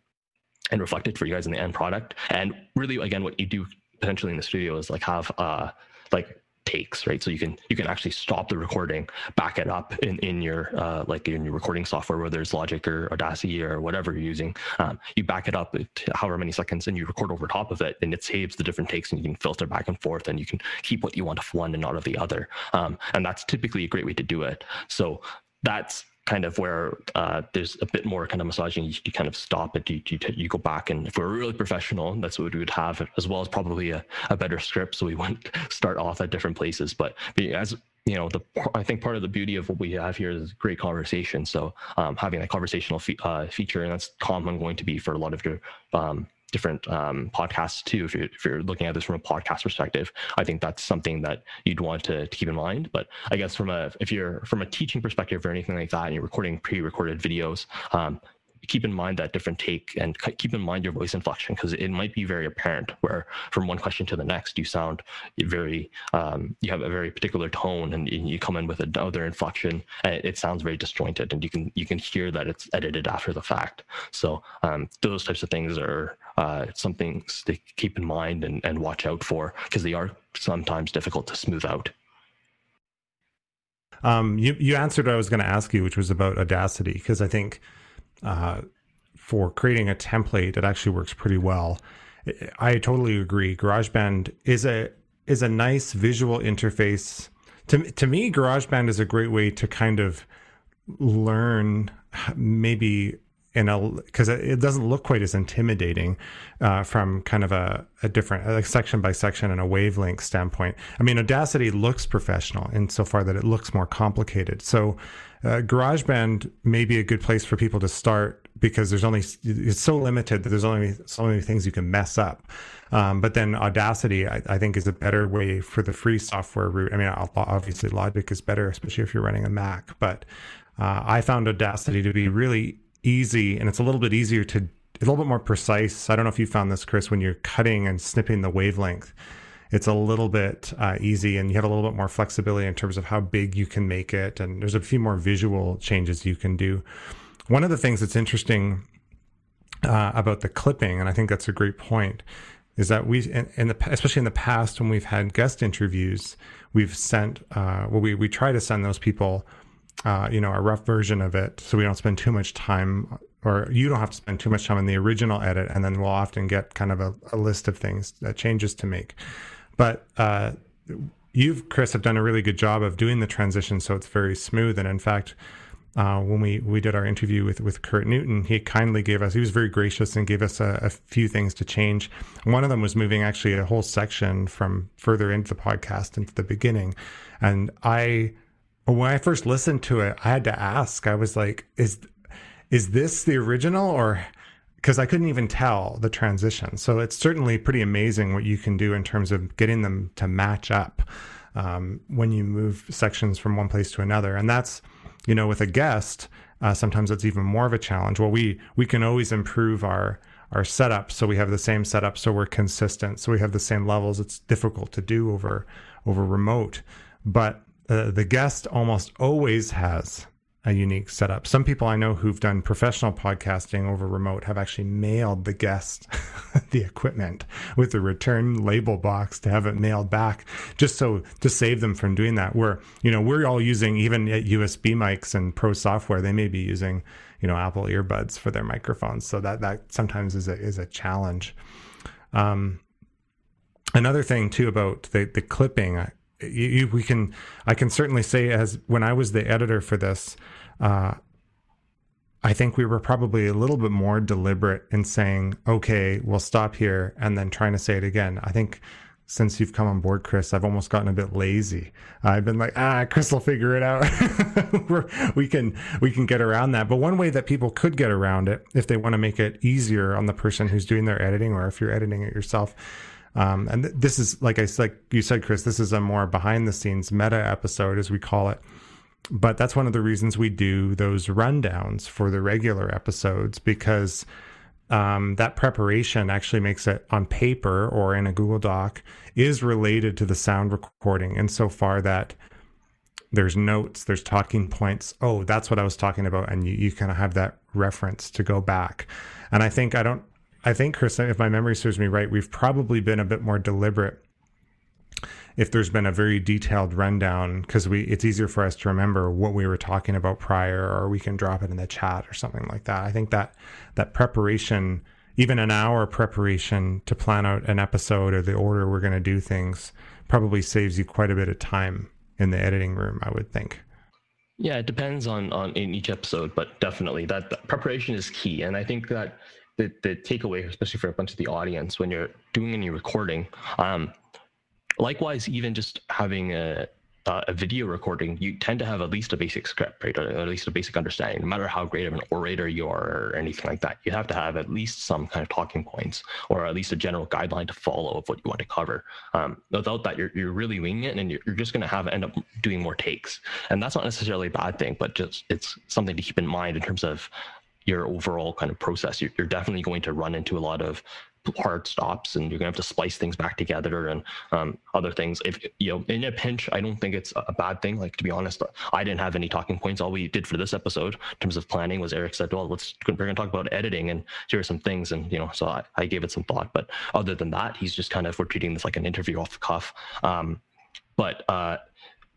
and reflected for you guys in the end product. And really, again, what you do potentially in the studio is like have uh, like takes, right? So you can you can actually stop the recording, back it up in in your uh, like in your recording software, whether it's Logic or Audacity or whatever you're using. Um, you back it up however many seconds, and you record over top of it, and it saves the different takes, and you can filter back and forth, and you can keep what you want of one and not of the other. Um, and that's typically a great way to do it. So that's kind of where uh, there's a bit more kind of massaging. You, you kind of stop it. You, you, you, go back, and if we're really professional, that's what we would have, as well as probably a, a better script. So we wouldn't start off at different places. But as you know, the I think part of the beauty of what we have here is great conversation. So um, having that conversational fe- uh, feature, and that's common going to be for a lot of your um, different um, podcasts too. If you're, if you're looking at this from a podcast perspective, I think that's something that you'd want to, to keep in mind. But I guess from a if you're from a teaching perspective or anything like that, and you're recording pre-recorded videos, um, keep in mind that different take and keep in mind your voice inflection because it might be very apparent where from one question to the next you sound very um, you have a very particular tone and, you come in with another inflection and it, it, sounds very disjointed and you can you can hear that it's edited after the fact. So um, those types of things are uh, some things to keep in mind and, and watch out for because they are sometimes difficult to smooth out. Um, you, you answered what I was going to ask you, which was about Audacity, because I think uh, for creating a template, it actually works pretty well. I totally agree. GarageBand is a is a nice visual interface. To to me, GarageBand is a great way to kind of learn maybe in a because it doesn't look quite as intimidating uh, from kind of a, a different like section by section and a wavelength standpoint. I mean, Audacity looks professional insofar that it looks more complicated. So uh, GarageBand may be a good place for people to start because there's only it's so limited that there's only so many things you can mess up. Um, but then Audacity, I, I, think, is a better way for the free software route. I mean, obviously Logic is better, especially if you're running a Mac. But uh, I found Audacity to be really easy, and it's a little bit easier to, a little bit more precise. I don't know if you found this, Chris, when you're cutting and snipping the wavelength it's a little bit uh, easy and you have a little bit more flexibility in terms of how big you can make it. And there's a few more visual changes you can do. One of the things that's interesting uh, about the clipping, and I think that's a great point, is that we, in, in the especially in the past when we've had guest interviews, we've sent uh, well, we we try to send those people, uh, you know, a rough version of it, so we don't spend too much time, or you don't have to spend too much time on the original edit, and then we'll often get kind of a, a list of things, uh, changes to make. But uh, you've, Chris, have done a really good job of doing the transition, so it's very smooth, and in fact uh, when we, we did our interview with, with Kurt Newton, he kindly gave us, he was very gracious and gave us a, a, few things to change. One of them was moving actually a whole section from further into the podcast into the beginning. And I, when I first listened to it, I had to ask, I was like, is, is this the original or, because I couldn't even tell the transition. So it's certainly pretty amazing what you can do in terms of getting them to match up um, when you move sections from one place to another. And that's, you know, with a guest, uh, sometimes it's even more of a challenge. Well, we we can always improve our our setup so we have the same setup so we're consistent so we have the same levels it's difficult to do over over remote but uh, the guest almost always has a unique setup. Some people I know who've done professional podcasting over remote have actually mailed the guest the equipment with the return label box to have it mailed back just so to save them from doing that. We're, you know, we're all using even USB mics and pro software. They may be using, you know, Apple earbuds for their microphones. So that, that sometimes is a, is a challenge. Um, another thing too about the, the clipping, you, you, we can, I can certainly say as when I was the editor for this, uh, I think we were probably a little bit more deliberate in saying, okay, we'll stop here and then trying to say it again. I think since you've come on board, Chris, I've almost gotten a bit lazy. I've been like, ah, Chris will figure it out. we can we can get around that. But one way that people could get around it, if they want to make it easier on the person who's doing their editing, or if you're editing it yourself, um, and th- this is like I like you said, Chris, this is a more behind the scenes meta episode, as we call it but that's one of the reasons we do those rundowns for the regular episodes because um, that preparation actually makes it on paper or in a Google Doc is related to the sound recording insofar that there's notes, there's talking points. Oh, that's what I was talking about. And you, you kind of have that reference to go back. And I think, I don't, I think, Chris, if my memory serves me right, we've probably been a bit more deliberate if there's been a very detailed rundown because we it's easier for us to remember what we were talking about prior or we can drop it in the chat or something like that. I think that that preparation even an hour preparation to plan out an episode or the order we're going to do things probably saves you quite a bit of time in the editing room i would think. Yeah it depends on on in each episode but definitely that, that preparation is key. And i think that the, the takeaway especially for a bunch of the audience when you're doing any recording um, Likewise, even just having a a video recording, you tend to have at least a basic script, right? Or at least a basic understanding. No matter how great of an orator you are or anything like that, you have to have at least some kind of talking points or at least a general guideline to follow of what you want to cover. Um, without that, you're, you're really winging it and you're, you're just going to have end up doing more takes. And that's not necessarily a bad thing, but just it's something to keep in mind in terms of your overall kind of process. You're, you're definitely going to run into a lot of hard stops and you're gonna have to splice things back together and um, other things. If you know in a pinch i don't think it's a bad thing like to be honest i didn't have any talking points. All we did for this episode in terms of planning was eric said well let's we're gonna talk about editing and here are some things and you know so i, I gave it some thought but other than that he's just kind of we're treating this like an interview off the cuff. Um, but uh,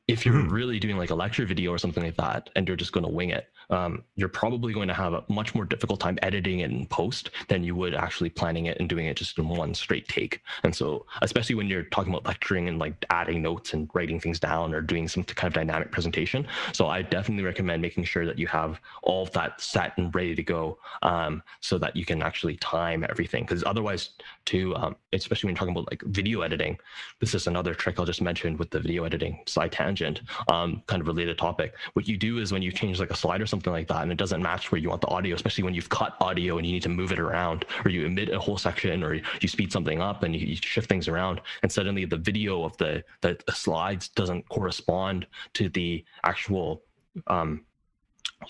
if you're mm-hmm. really doing like a lecture video or something like that and you're just going to wing it um, you're probably going to have a much more difficult time editing it in post than you would actually planning it and doing it just in one straight take. And so, especially when you're talking about lecturing and like adding notes and writing things down or doing some kind of dynamic presentation. So, I definitely recommend making sure that you have all of that set and ready to go um, so that you can actually time everything. Because otherwise, too, um, especially when you're talking about like video editing, this is another trick I'll just mention with the video editing side tangent, um, kind of related topic. What you do is when you change like a slide or something something like that and it doesn't match where you want the audio, especially when you've cut audio and you need to move it around or you emit a whole section or you speed something up and you, you shift things around and suddenly the video of the, the, the slides doesn't correspond to the actual um,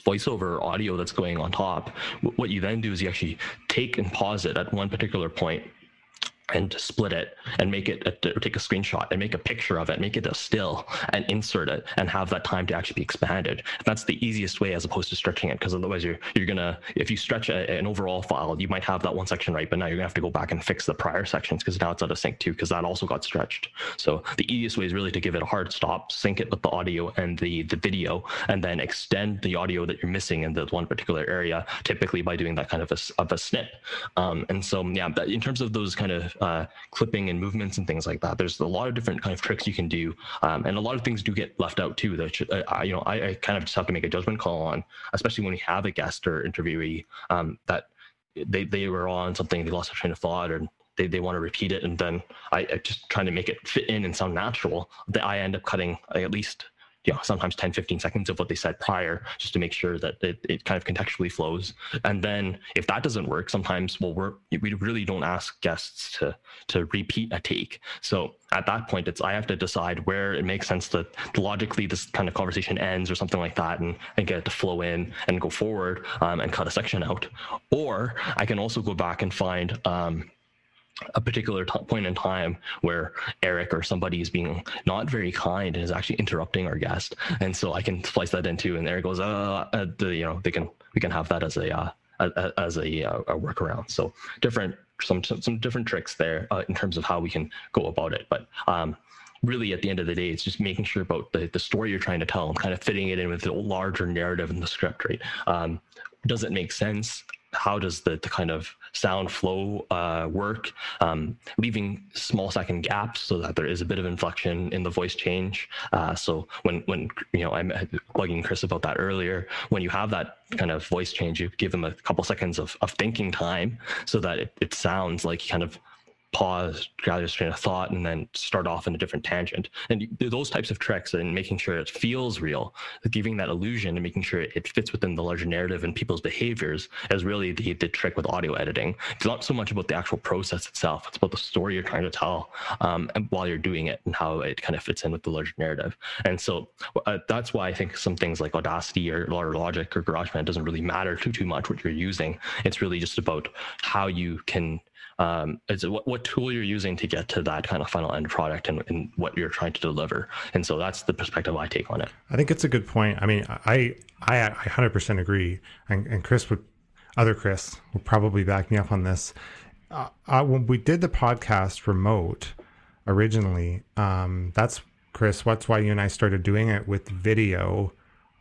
voiceover audio that's going on top. What you then do is you actually take and pause it at one particular point and split it and make it a, or take a screenshot and make a picture of it make it a still and insert it and have that time to actually be expanded. That's the easiest way as opposed to stretching it because otherwise you're you're gonna if you stretch a, an overall file you might have that one section right but now you're gonna have to go back and fix the prior sections because now it's out of sync too because that also got stretched. So the easiest way is really to give it a hard stop sync it with the audio and the the video and then extend the audio that you're missing in the one particular area typically by doing that kind of a, of a snip. Um, and so yeah in terms of those kind of uh, clipping and movements and things like that. There's a lot of different kind of tricks you can do, um, and a lot of things do get left out too. That uh, you know, I, I, kind of just have to make a judgment call on, especially when we have a guest or interviewee um, that they they were on something, they lost their train of thought, or they, they want to repeat it, and then I, I just trying to make it fit in and sound natural. That I end up cutting at least you know, sometimes 10, 15 seconds of what they said prior, just to make sure that it, it kind of contextually flows. And then if that doesn't work, sometimes well, we're, we really don't ask guests to to repeat a take. So at that point, it's I have to decide where it makes sense that logically this kind of conversation ends or something like that, and, and get it to flow in and go forward um, and cut a section out. Or I can also go back and find um, a particular t- point in time where Eric or somebody is being not very kind and is actually interrupting our guest, and so I can splice that into, and there goes, uh, uh the, you know, they can we can have that as a uh, as a, uh, a workaround. So different some some different tricks there uh, in terms of how we can go about it, but um, really at the end of the day it's just making sure about the, the story you're trying to tell and kind of fitting it in with the larger narrative in the script right? Um, does it make sense? How does the, the kind of sound flow uh, work, um, leaving small second gaps so that there is a bit of inflection in the voice change. Uh, so when when you know I'm bugging Chris about that earlier, when you have that kind of voice change, you give them a couple seconds of, of thinking time so that it, it sounds like kind of pause, gather a train of thought, and then start off in a different tangent. And those types of tricks and making sure it feels real, giving that illusion and making sure it fits within the larger narrative and people's behaviors is really the, the trick with audio editing. It's not so much about the actual process itself, it's about the story you're trying to tell um, and while you're doing it and how it kind of fits in with the larger narrative. And so uh, that's why I think some things like Audacity or, or Logic or GarageBand doesn't really matter too, too much what you're using. It's really just about how you can um, is what, what tool you're using to get to that kind of final end product and, and, what you're trying to deliver. And so that's the perspective I take on it. I think it's a good point. I mean, I I, I 100% agree, and, and Chris would, other Chris will probably back me up on this. Uh, uh, when we did the podcast remote originally, um, that's Chris. That's why you and I started doing it with video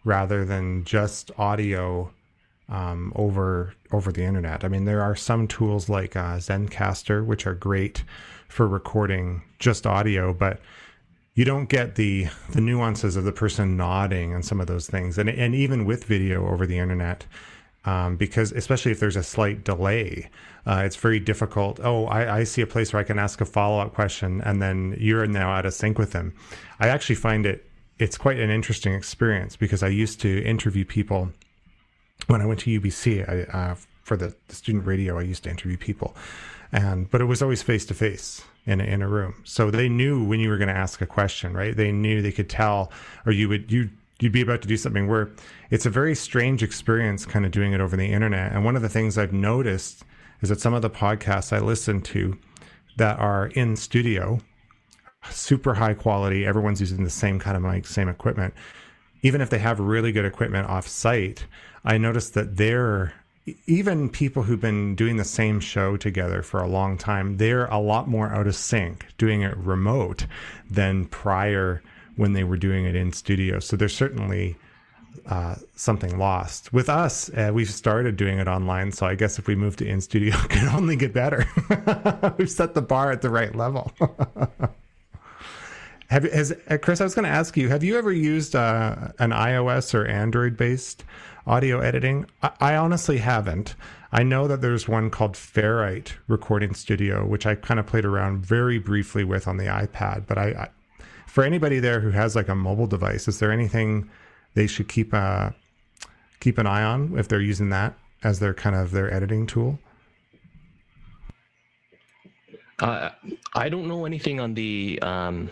rather than just audio um, over over the internet. I mean, there are some tools like uh, Zencastr which are great for recording just audio, but you don't get the the nuances of the person nodding and some of those things, and and even with video over the internet. Um, because especially if there's a slight delay, uh, it's very difficult. Oh, I, I, see a place where I can ask a follow up question, and then you're now out of sync with them. I actually find it it's quite an interesting experience because I used to interview people when I went to UBC, I, uh, for the, the, student radio, I used to interview people, and but it was always face to face in a, in a room. So they knew when you were going to ask a question, right? They knew they could tell, or you would you you'd be about to do something where it's a very strange experience, kind of doing it over the internet. And one of the things I've noticed is that some of the podcasts I listen to that are in studio, super high quality, everyone's using the same kind of mic, same equipment. Even if they have really good equipment off site, I noticed that they're even people who've been doing the same show together for a long time, they're a lot more out of sync doing it remote than prior when they were doing it in studio. So there's certainly uh, something lost. With us, uh, we've started doing it online. So I guess if we move to in studio, it can only get better. we've set the bar at the right level. Have has uh, Chris? I was going to ask you. Have you ever used uh, an iOS or Android based audio editing? I, I, honestly haven't. I know that there's one called Ferrite Recording Studio, which I kind of played around very briefly with on the iPad. But I, I, for anybody there who has like a mobile device, is there anything they should keep uh, keep an eye on if they're using that as their kind of their editing tool? Uh, I don't know anything on the um,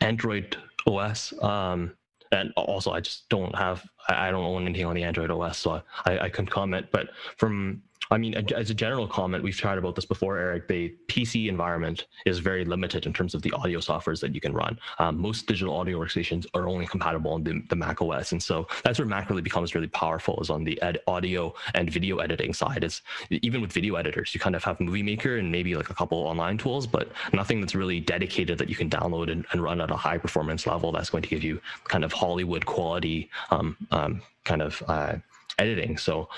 Android OS. Um, and also, I just don't have, I don't own anything on the Android OS, so I, I couldn't comment. But from I mean, as a general comment, we've tried about this before, Eric. The PC environment is very limited in terms of the audio softwares that you can run. Um, most digital audio workstations are only compatible on the, the, Mac OS, and so that's where Mac really becomes really powerful. Is on the ed- audio and video editing side. Is even with video editors, you kind of have Movie Maker and maybe like a couple online tools, but nothing that's really dedicated that you can download and, and run at a high performance level. That's going to give you kind of Hollywood quality um, um, kind of uh, editing. So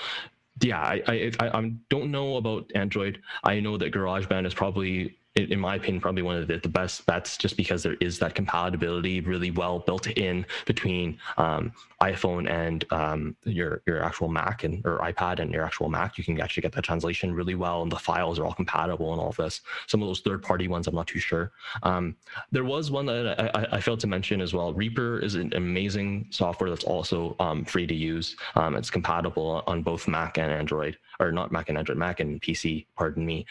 yeah, I, I I don't know about Android. I know that GarageBand is probably in my opinion, probably one of the, the best bets just because there is that compatibility really well built in between um, iPhone and um, your your actual Mac and or iPad and your actual Mac. You can actually get that translation really well, and the files are all compatible and all of this. Some of those third party ones, I'm not too sure. Um, there was one that I, I, failed to mention as well. Reaper is an amazing software that's also um, free to use. Um, it's compatible on both Mac and Android, or not Mac and Android, Mac and PC. Pardon me.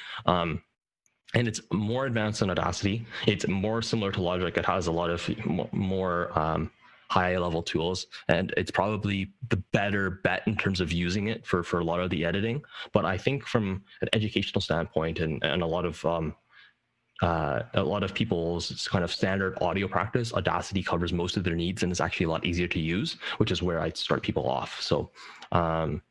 And it's more advanced than Audacity. It's more similar to Logic. It has a lot of more um, high level tools, and it's probably the better bet in terms of using it for for a lot of the editing. But I think from an educational standpoint, and and a lot of um, uh, a lot of people's kind of standard audio practice, Audacity covers most of their needs and is actually a lot easier to use, which is where I start people off. So um,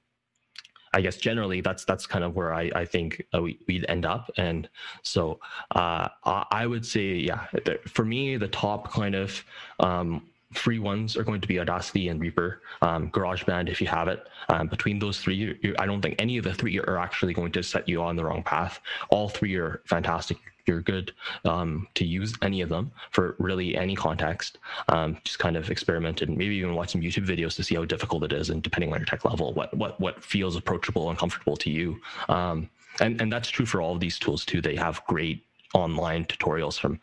I guess generally that's that's kind of where I, I think uh, we, would end up. And so uh, I would say, yeah, for me, the top kind of um, free ones are going to be Audacity and Reaper, um, GarageBand if you have it. Um, between those three, you, you, I don't think any of the three are actually going to set you on the wrong path. All three are fantastic you're good um, to use any of them for really any context. Um, just kind of experiment and maybe even watch some YouTube videos to see how difficult it is, and depending on your tech level, what what what feels approachable and comfortable to you. Um, and and that's true for all of these tools too. They have great online tutorials from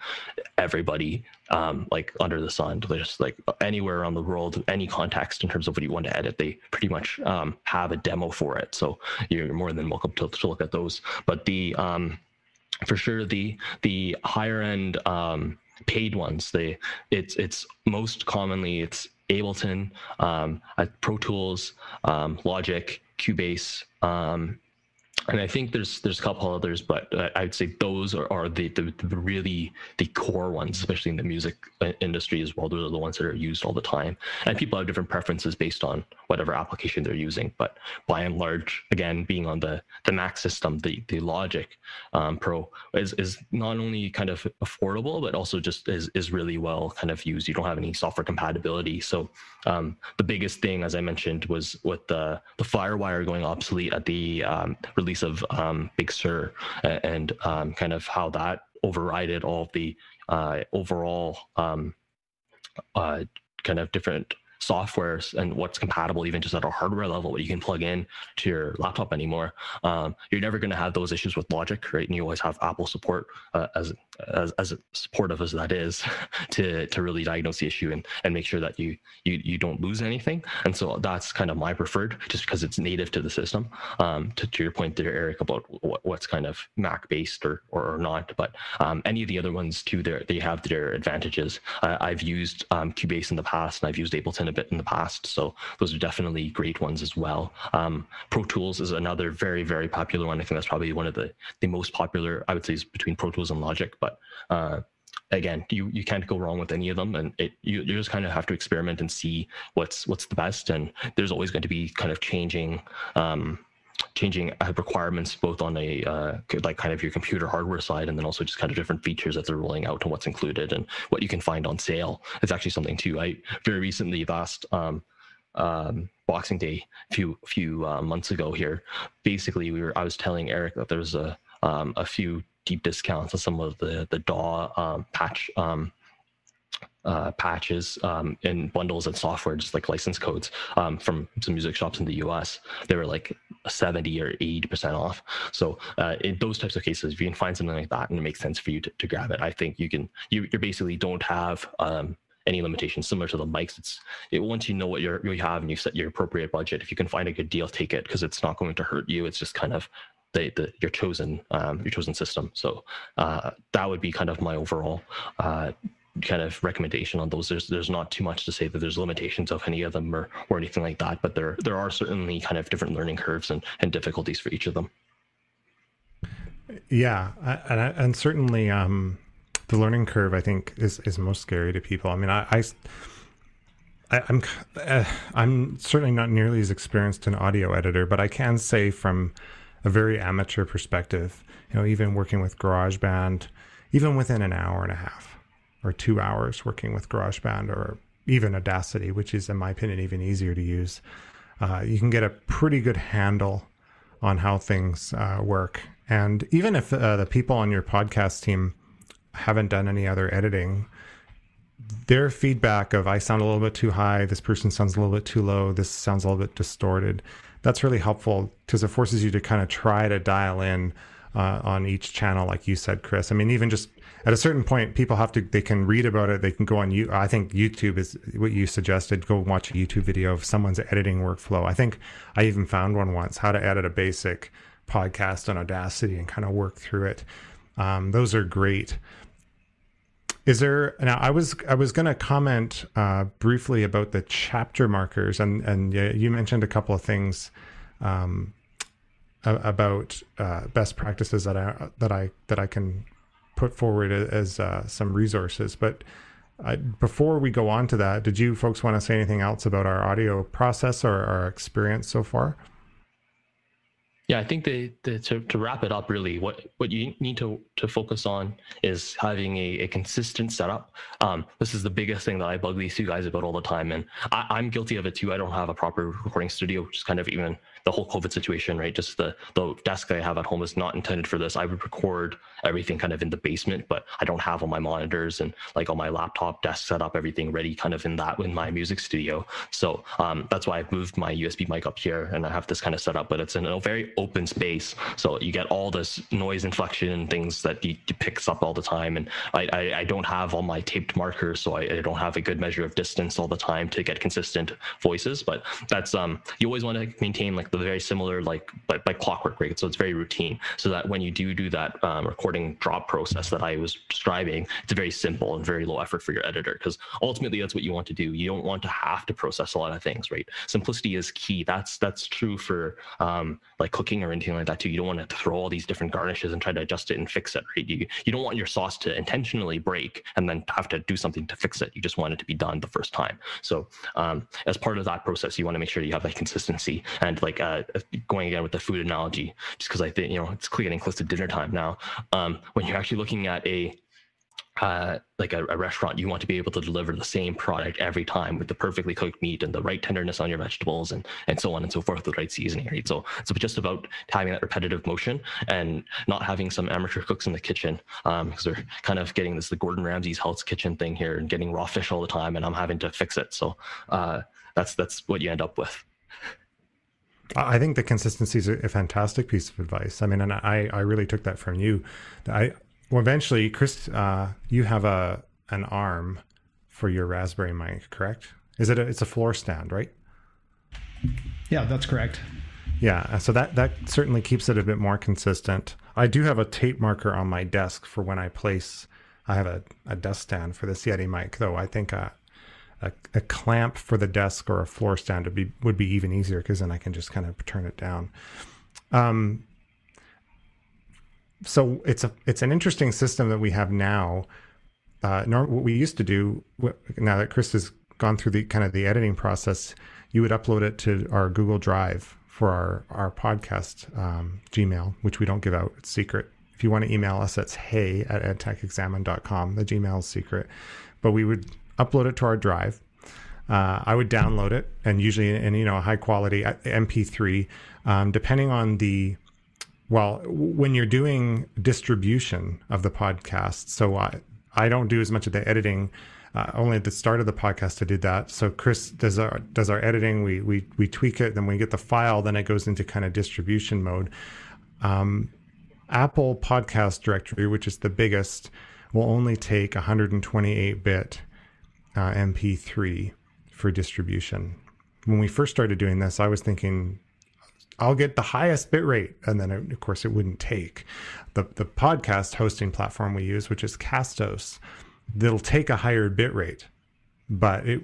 everybody um, like under the sun just like anywhere around the world any context in terms of what you want to edit they pretty much um, have a demo for it so you're more than welcome to, to look at those but the um, for sure the the higher end um, paid ones they it's it's most commonly it's ableton um, pro tools um, logic cubase um, and I think there's there's a couple others, but I'd say those are, are the, the, the really the core ones, especially in the music uh, industry as well. Those are the ones that are used all the time, and people have different preferences based on whatever application they're using. But by and large, again, being on the the Mac system, the the Logic um, Pro is is not only kind of affordable, but also just is is really well kind of used. You don't have any software compatibility, so um, the biggest thing, as I mentioned, was with the the FireWire going obsolete at the um, release of um, Big Sur and um, kind of how that overrided all of the uh, overall um, uh, kind of different softwares and what's compatible even just at a hardware level what you can plug in to your laptop anymore um, you're never going to have those issues with logic right? And you always have apple support uh, as, as as supportive as that is to to really diagnose the issue and and make sure that you you you don't lose anything. And so that's kind of my preferred just because it's native to the system. Um, to, to your point there eric about what, what's kind of mac based or, or, or not but um, any of the other ones too they have their advantages. Uh, i've used um, cubase in the past and i've used ableton a bit in the past. So those are definitely great ones as well. Um, Pro Tools is another very, very popular one. I think that's probably one of the, the most popular, I would say, is between Pro Tools and Logic. But uh, again, you, you can't go wrong with any of them. And it, you, you just kind of have to experiment and see what's what's the best. And there's always going to be kind of changing. Um, changing requirements both on a uh, like kind of your computer hardware side and then also just kind of different features that they're rolling out and what's included and what you can find on sale. It's actually something too i very recently last um, um, boxing day a few few uh, months ago here basically we were i was telling eric that there's a um, a few deep discounts on some of the the daw um, patch um, uh, patches um, in bundles and software, just like license codes um, from some music shops in the US. They were like 70 or 80% off. So uh, in those types of cases, if you can find something like that and it makes sense for you to, to grab it, I think you can, you, you basically don't have um, any limitations similar to the mics. It's it, once you know what you're, you have and you set your appropriate budget, if you can find a good deal, take it because it's not going to hurt you. It's just kind of the, the your chosen um, your chosen system. So uh, that would be kind of my overall uh, kind of recommendation on those. There's there's not too much to say that there's limitations of any of them or or anything like that, but there there are certainly kind of different learning curves and, and difficulties for each of them. Yeah, and and certainly um, the learning curve I think is is most scary to people. I mean, I. I am uh, I'm certainly not nearly as experienced an audio editor, but I can say from a very amateur perspective, you know, even working with GarageBand, even within an hour and a half or two hours working with GarageBand or even Audacity, which is, in my opinion, even easier to use, uh, you can get a pretty good handle on how things uh, work. And even if uh, the people on your podcast team haven't done any other editing, their feedback of I sound a little bit too high, this person sounds a little bit too low, this sounds a little bit distorted. That's really helpful because it forces you to kind of try to dial in uh, on each channel, like you said, Chris. I mean, even just at a certain point, people have to they can read about it. They can go on you. I think YouTube is what you suggested. Go watch a YouTube video of someone's editing workflow. I think I even found one once how to edit a basic podcast on Audacity and kind of work through it. Um, those are great. Is there now? I was I was going to comment uh, briefly about the chapter markers, and and you mentioned a couple of things um, about uh, best practices that I that I that I can put forward as uh, some resources. But I, before we go on to that, did you folks want to say anything else about our audio process or our experience so far? Yeah, I think the, the, to, to wrap it up, really, what, what you need to, to focus on is having a, a consistent setup. Um, this is the biggest thing that I bug these two guys about all the time. And I, I'm guilty of it too. I don't have a proper recording studio, which is kind of even the whole COVID situation, right? Just the the desk I have at home is not intended for this. I would record everything kind of in the basement, but I don't have all my monitors and like all my laptop desk set up, everything ready kind of in that in my music studio. So um, that's why I've moved my USB mic up here and I have this kind of set up, but it's in a very open space. So you get all this noise inflection and things that you, you picks up all the time. And I, I, I, don't have all my taped markers, so I, I don't have a good measure of distance all the time to get consistent voices. But that's um you always want to maintain like the very similar like like, like clockwork, right? So it's very routine. So that when you do do that um, recording drop process that I was describing, it's very simple and very low effort for your editor because ultimately that's what you want to do. You don't want to have to process a lot of things, right? Simplicity is key. That's that's true for um, like cooking or anything like that too. You don't want to throw all these different garnishes and try to adjust it and fix it, right? You you don't want your sauce to intentionally break and then have to do something to fix it. You just want it to be done the first time. So um, as part of that process, you want to make sure you have that consistency and like uh, going again with the food analogy, just because I think you know it's getting close to dinner time now. Um, when you're actually looking at a uh, like a, a, restaurant, you want to be able to deliver the same product every time with the perfectly cooked meat and the right tenderness on your vegetables and and so on and so forth, the right seasoning. Right? So it's just about having that repetitive motion and not having some amateur cooks in the kitchen because um, they're kind of getting this the Gordon Ramsay's Hell's Kitchen thing here and getting raw fish all the time, and I'm having to fix it. So uh, that's that's what you end up with. I think the consistency is a fantastic piece of advice. I mean, and I, I really took that from you. I well, eventually, Chris, uh, you have a an arm for your Raspberry mic, correct? Is it? A, it's a floor stand, right? Yeah, that's correct. Yeah, so that that certainly keeps it a bit more consistent. I do have a tape marker on my desk for when I place. I have a, a desk stand for the Yeti mic, though. I think uh, a, a clamp for the desk or a floor stand would be would be even easier because then I can just kind of turn it down. Um, so it's a it's an interesting system that we have now. Uh, what we used to do now that Chris has gone through the kind of the editing process, you would upload it to our Google Drive for our our podcast um, Gmail, which we don't give out; it's secret. If you want to email us, that's hey at edtechexamined.com. The Gmail is secret, but we would upload it to our drive. Uh, I would download it, and usually in you know a high quality MP3, um, depending on the well, when you're doing distribution of the podcast. So I I don't do as much of the editing. Uh, only at the start of the podcast I did that. So Chris does our does our editing. We we we tweak it, then we get the file. Then it goes into kind of distribution mode. Um, Apple Podcast Directory, which is the biggest, will only take 128 bit uh, MP3 for distribution. When we first started doing this, I was thinking I'll get the highest bit rate. And then, of course, it wouldn't take. The, the podcast hosting platform we use, which is Castos, that'll take a higher bit rate, but it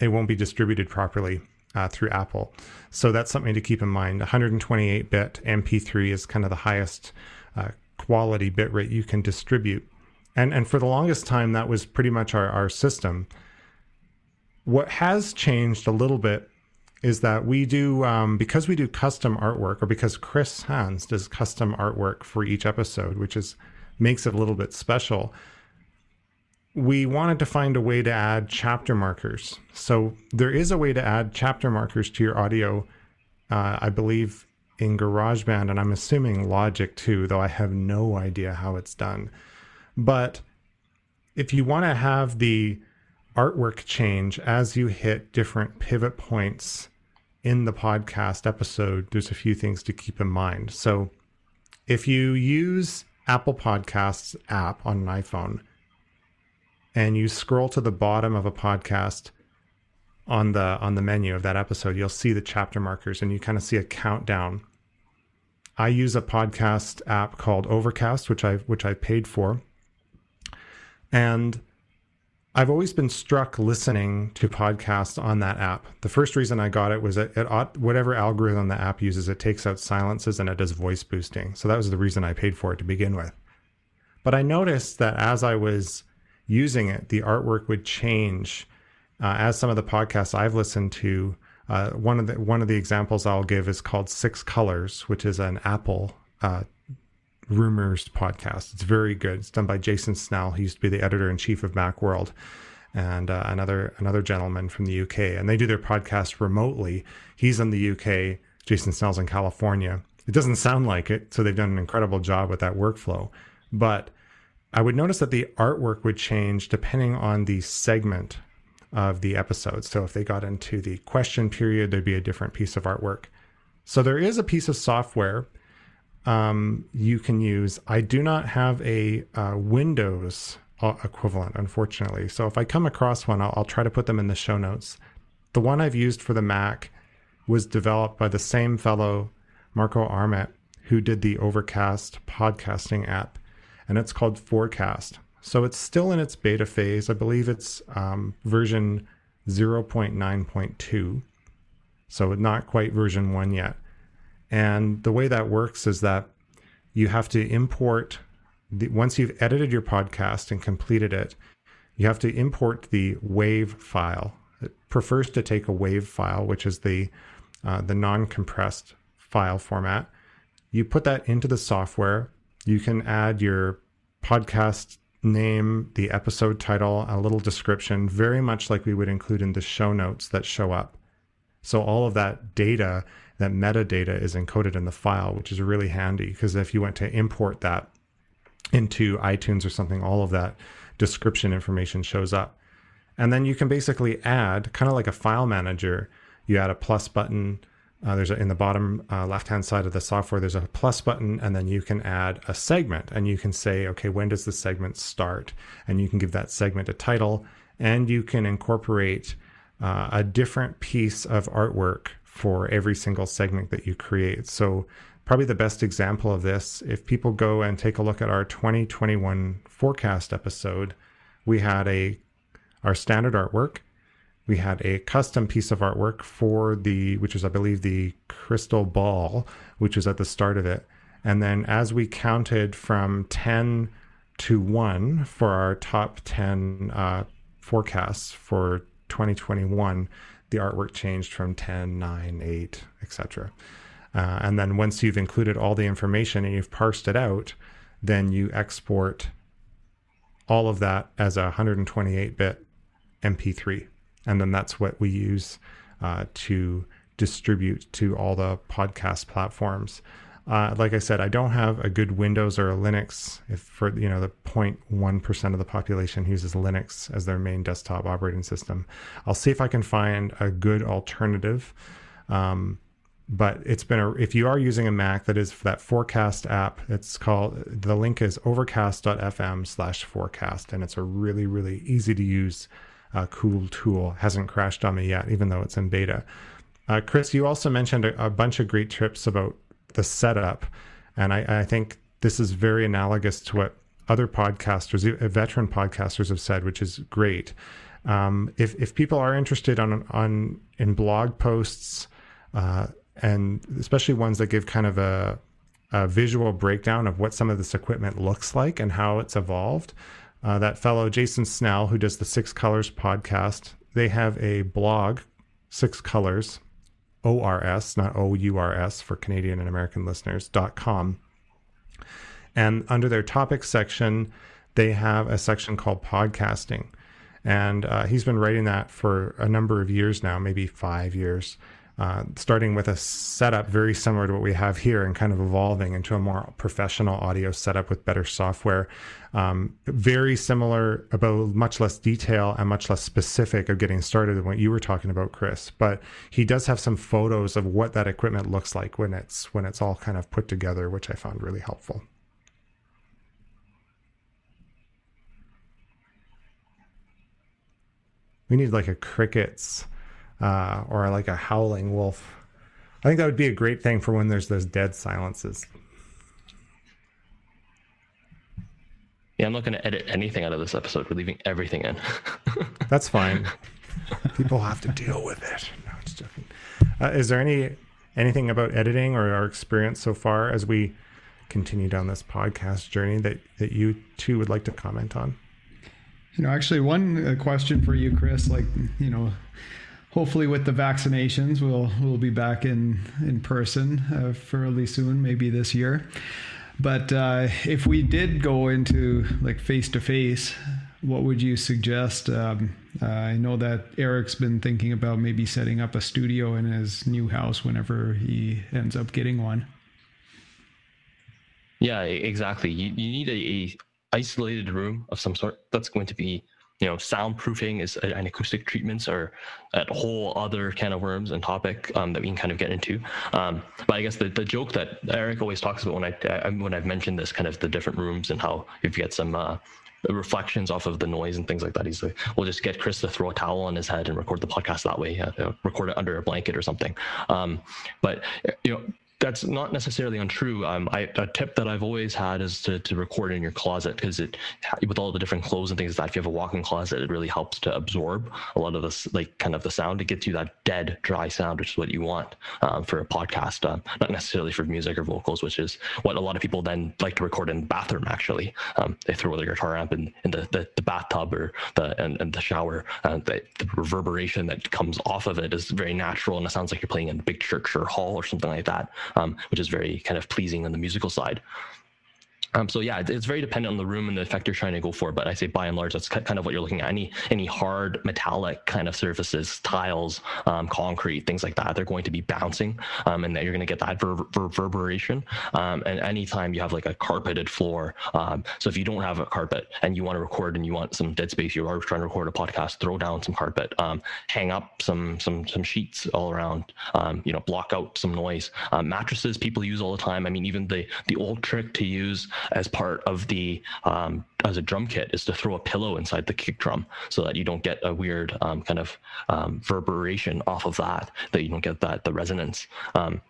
it won't be distributed properly uh, through Apple. So that's something to keep in mind. 128 bit MP3 is kind of the highest uh, quality bit rate you can distribute. And, and for the longest time, that was pretty much our, our system. What has changed a little bit is that we do, um, because we do custom artwork, or because Chris Hans does custom artwork for each episode, which is makes it a little bit special we wanted to find a way to add chapter markers. So there is a way to add chapter markers to your audio, uh, I believe in GarageBand, and I'm assuming Logic too, though I have no idea how it's done. But if you want to have the artwork change as you hit different pivot points in the podcast episode, there's a few things to keep in mind. So if you use Apple Podcasts app on an iPhone, and you scroll to the bottom of a podcast on the on the menu of that episode, you'll see the chapter markers and you kind of see a countdown. I use a podcast app called Overcast, which I which I paid for. And I've always been struck listening to podcasts on that app. The first reason I got it was that it, whatever algorithm the app uses, it takes out silences and it does voice boosting. So that was the reason I paid for it to begin with. But I noticed that as I was using it, the artwork would change. Uh, as some of the podcasts I've listened to, uh, one of the one of the examples I'll give is called Six Colors, which is an Apple uh, rumors podcast. It's very good. It's done by Jason Snell. He used to be the editor in chief of MacWorld, and uh, another another gentleman from the UK. And they do their podcast remotely. He's in the UK. Jason Snell's in California. It doesn't sound like it, so they've done an incredible job with that workflow. But I would notice that the artwork would change depending on the segment of the episode. So if they got into the question period, there'd be a different piece of artwork. So there is a piece of software um, you can use. I do not have a uh, Windows uh, equivalent, unfortunately. So if I come across one, I'll, I'll try to put them in the show notes. The one I've used for the Mac was developed by the same fellow, Marco Arment, who did the Overcast podcasting app and it's called Forecast. So it's still in its beta phase. I believe it's um, version 0.9.2. So not quite version 1 yet. And the way that works is that you have to import the, once you've edited your podcast and completed it, you have to import the WAV file. It prefers to take a WAV file, which is the uh, the non-compressed file format. You put that into the software, you can add your podcast name, the episode title, a little description, very much like we would include in the show notes that show up. So all of that data, that metadata is encoded in the file, which is really handy because if you went to import that into iTunes or something, all of that description information shows up. And then you can basically add, kind of like a file manager, you add a plus button uh, there's a, in the bottom uh, left hand side of the software, there's a plus button, and then you can add a segment and you can say, okay, when does the segment start? And you can give that segment a title and you can incorporate uh, a different piece of artwork for every single segment that you create. So, probably the best example of this, if people go and take a look at our 2021 forecast episode, we had a our standard artwork we had a custom piece of artwork for the, which is, I believe, the crystal ball, which was at the start of it. And then as we counted from 10 to 1 for our top 10 uh, forecasts for 2021, the artwork changed from 10, 9, 8, etc. Uh, and then once you've included all the information and you've parsed it out, then you export all of that as a 128 bit MP3 and then that's what we use uh, to distribute to all the podcast platforms. Uh, like I said, I don't have a good Windows or a Linux. If for you know the 0.1 percent of the population uses Linux as their main desktop operating system, I'll see if I can find a good alternative. Um, but it's been a if you are using a Mac that is that forecast app, it's called the link is overcast.fm slash forecast, and it's a really really easy to use uh, cool tool. Hasn't crashed on me yet, even though it's in beta. Uh, Chris, you also mentioned a, a, bunch of great tips about the setup, and I, I, think this is very analogous to what other podcasters, veteran podcasters, have said, which is great. Um, if if people are interested on on in blog posts, uh, and especially ones that give kind of a, a, visual breakdown of what some of this equipment looks like and how it's evolved, uh, that fellow Jason Snell, who does the Six Colors podcast, they have a blog, Six Colors, O R S, not O U R S for Canadian and American listeners, dot com. And under their topics section, they have a section called podcasting. And uh, he's been writing that for a number of years now, maybe five years, uh, starting with a setup very similar to what we have here and kind of evolving into a more professional audio setup with better software. Um, very similar, about much less detail and much less specific of getting started than what you were talking about, Chris. But he does have some photos of what that equipment looks like when it's when it's all kind of put together, which I found really helpful. We need like a crickets uh, or like a howling wolf. I think that would be a great thing for when there's those dead silences. Yeah, I'm not going to edit anything out of this episode. We're leaving everything in. That's fine. People have to deal with it. No, just joking. Uh, is there any anything about editing or our experience so far as we continue down this podcast journey that that you two would like to comment on? You know, actually, one uh, question for you, Chris. Like, you know, hopefully with the vaccinations, we'll we'll be back in in person uh, fairly soon, maybe this year. But uh, if we did go into like face to face, what would you suggest? Um, uh, I know that Eric's been thinking about maybe setting up a studio in his new house whenever he ends up getting one. Yeah, exactly. You, you need a, a isolated room of some sort that's going to be you know soundproofing is and acoustic treatments are a whole other can of worms and topic um, that we can kind of get into um, but i guess the, the joke that eric always talks about when i uh, when i've mentioned this kind of the different rooms and how if you get some uh, reflections off of the noise and things like that. He's like, we'll just get Chris to throw a towel on his head and record the podcast that way. Uh, record it under a blanket or something. Um, but you know, that's not necessarily untrue. Um, I, a tip that I've always had is to, to record in your closet because it, with all the different clothes and things like that, if you have a walk-in closet, it really helps to absorb a lot of this, like kind of the sound. It gets you that dead, dry sound, which is what you want um, for a podcast, um, not necessarily for music or vocals, which is what a lot of people then like to record in the bathroom. Actually, um, they throw their guitar amp in, in the, the, the bathtub or the and, and the shower. and the, the reverberation that comes off of it is very natural, and it sounds like you're playing in a big church or hall or something like that um, which is very kind of pleasing on the musical side. Um, so yeah, it's very dependent on the room and the effect you're trying to go for. But I say by and large, that's kind of what you're looking at. Any any hard metallic kind of surfaces, tiles, um, concrete, things like that, they're going to be bouncing, um, and that you're going to get that reverberation. Um, and anytime you have like a carpeted floor, um, so if you don't have a carpet and you want to record and you want some dead space, you are trying to record a podcast, throw down some carpet, um, hang up some some some sheets all around, you know, block out some noise. mattresses people use all the time. I mean, even the the old trick to use as part of the um, as a drum kit is to throw a pillow inside the kick drum so that you don't get a weird um, kind of um, reverberation off of that that you don't get that the resonance. Um,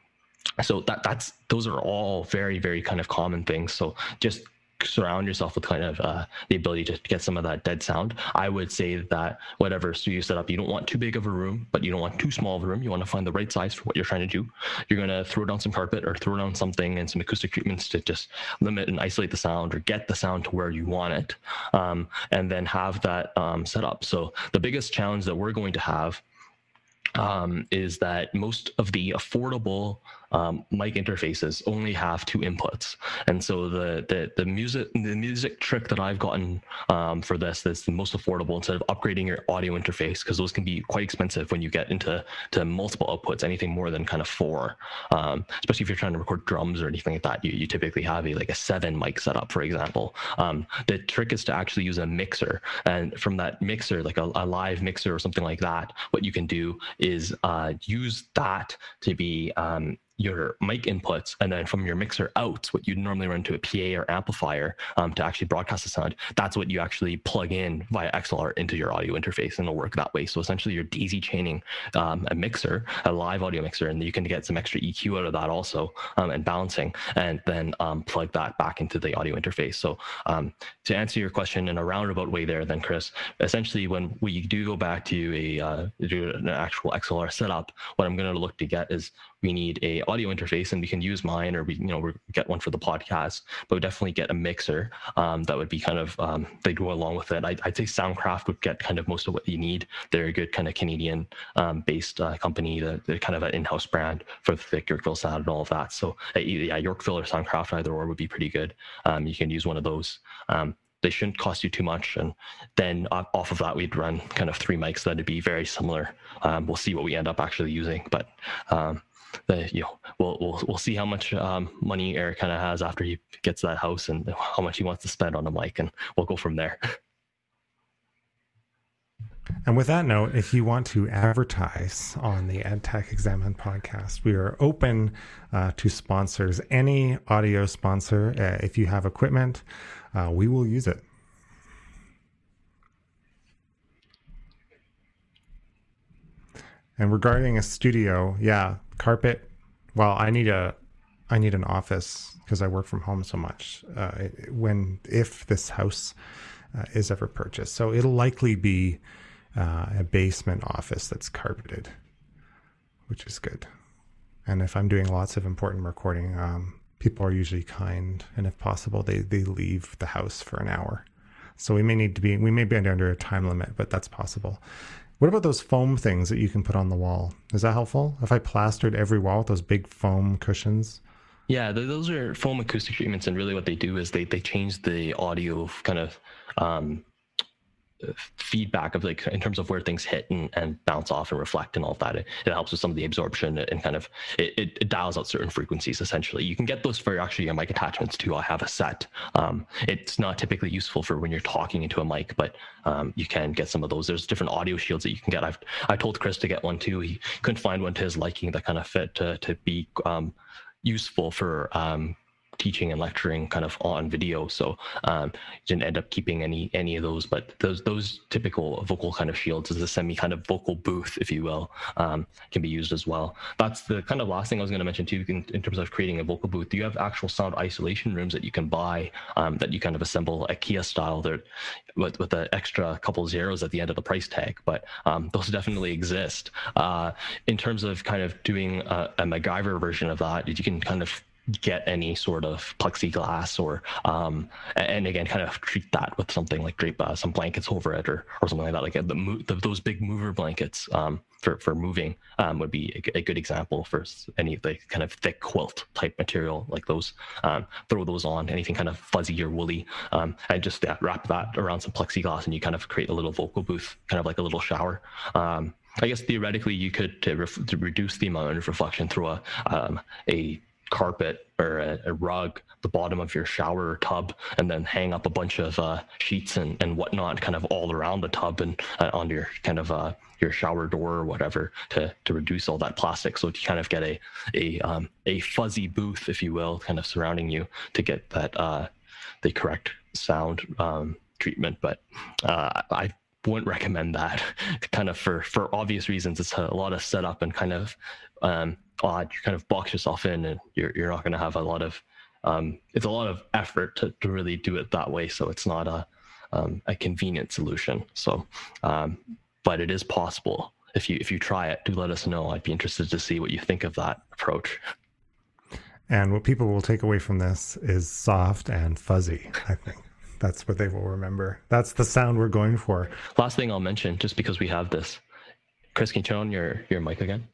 so that that's those are all very very kind of common things. So just surround yourself with kind of uh, the ability to get some of that dead sound. I would say that whatever studio setup, you don't want too big of a room, but you don't want too small of a room. You want to find the right size for what you're trying to do. You're going to throw down some carpet or throw down something and some acoustic treatments to just limit and isolate the sound or get the sound to where you want it, um, and then have that um, set up. So the biggest challenge that we're going to have um, is that most of the affordable um, mic interfaces only have two inputs, and so the the, the music the music trick that I've gotten um, for this that's the most affordable instead of upgrading your audio interface because those can be quite expensive when you get into to multiple outputs, anything more than kind of four, um, especially if you're trying to record drums or anything like that. You, you typically have a like a seven mic setup, for example. Um, the trick is to actually use a mixer, and from that mixer, like a, a live mixer or something like that, what you can do is uh, use that to be um, your mic inputs and then from your mixer outs, what you'd normally run to a PA or amplifier um, to actually broadcast the sound, that's what you actually plug in via XLR into your audio interface and it'll work that way. So essentially you're daisy chaining um, a mixer, a live audio mixer, and you can get some extra EQ out of that also um, and balancing and then um, plug that back into the audio interface. So um, to answer your question in a roundabout way there then Chris, essentially when we do go back to a uh, do an actual XLR setup, what I'm going to look to get is we need a audio interface and we can use mine or we you know we get one for the podcast but we definitely get a mixer um, that would be kind of um, they go along with it. I, would say soundcraft would get kind of most of what you need. They're a good kind of canadian um, based uh, company. They're, kind of an in-house brand for the thick yorkville sound and all of that. So uh, yeah yorkville or soundcraft either or would be pretty good. Um, you can use one of those. Um, they shouldn't cost you too much. And then off of that, we'd run kind of three mics that'd be very similar. Um, we'll see what we end up actually using, but um, the, you know, we'll, we'll, we'll see how much um, money Eric kind of has after he gets that house and how much he wants to spend on a mic, and we'll go from there. And with that note, if you want to advertise on the EdTech Examined podcast, we are open uh, to sponsors. Any audio sponsor, uh, if you have equipment, uh, we will use it. And regarding a studio, yeah, carpet. Well, I need a, I need an office because I work from home so much. Uh, when if this house uh, is ever purchased, so it'll likely be uh, a basement office that's carpeted, which is good. And if I'm doing lots of important recording, um, people are usually kind, and if possible, they they leave the house for an hour. So we may need to be we may be under a time limit, but that's possible. What about those foam things that you can put on the wall? Is that helpful? If I plastered every wall with those big foam cushions? Yeah, those are foam acoustic treatments, and really what they do is they they change the audio kind of um, feedback of like in terms of where things hit and, and bounce off and reflect and all of that. It, it helps with some of the absorption and kind of it, it, dials out certain frequencies essentially. You can get those for actually your mic attachments too. I have a set. Um, it's not typically useful for when you're talking into a mic, but um, you can get some of those. There's different audio shields that you can get. I've I told Chris to get one too. He couldn't find one to his liking that kind of fit to to be um, useful for um, teaching and lecturing kind of on video. So um, didn't end up keeping any any of those, but those those typical vocal kind of shields is a semi kind of vocal booth, if you will, um, can be used as well. That's the kind of last thing I was going to mention too in, in, terms of creating a vocal booth. Do you have actual sound isolation rooms that you can buy um, that you kind of assemble IKEA style that with with an extra couple zeros at the end of the price tag. But um, those definitely exist. Uh, in terms of kind of doing a, a MacGyver version of that, you can kind of get any sort of plexiglass or um, and again kind of treat that with something like drape uh, some blankets over it or or something like that. Like uh, the, the those big mover blankets um, for for moving um, would be a, a, good example for any the kind of thick quilt type material like those. Um, throw those on anything kind of fuzzy or woolly um, and just uh, wrap that around some plexiglass and you kind of create a little vocal booth kind of like a little shower. Um, I guess theoretically you could to, ref- to, reduce the amount of reflection through a um, a carpet or a, a, rug, the bottom of your shower tub, and then hang up a bunch of uh, sheets and, and whatnot, kind of all around the tub and uh, on your kind of uh, your shower door or whatever to to reduce all that plastic. So to kind of get a a um, a fuzzy booth, if you will, kind of surrounding you to get that uh, the correct sound um, treatment. But uh, I wouldn't recommend that kind of for for obvious reasons. It's a lot of setup and kind of um, odd. You kind of box yourself in, and you're you're not going to have a lot of. Um, it's a lot of effort to, to really do it that way. So it's not a um, a convenient solution. So, um, but it is possible. If you if you try it, do let us know. I'd be interested to see what you think of that approach. And what people will take away from this is soft and fuzzy. I think that's what they will remember. That's the sound we're going for. Last thing I'll mention, just because we have this, Chris, can you turn on your your mic again?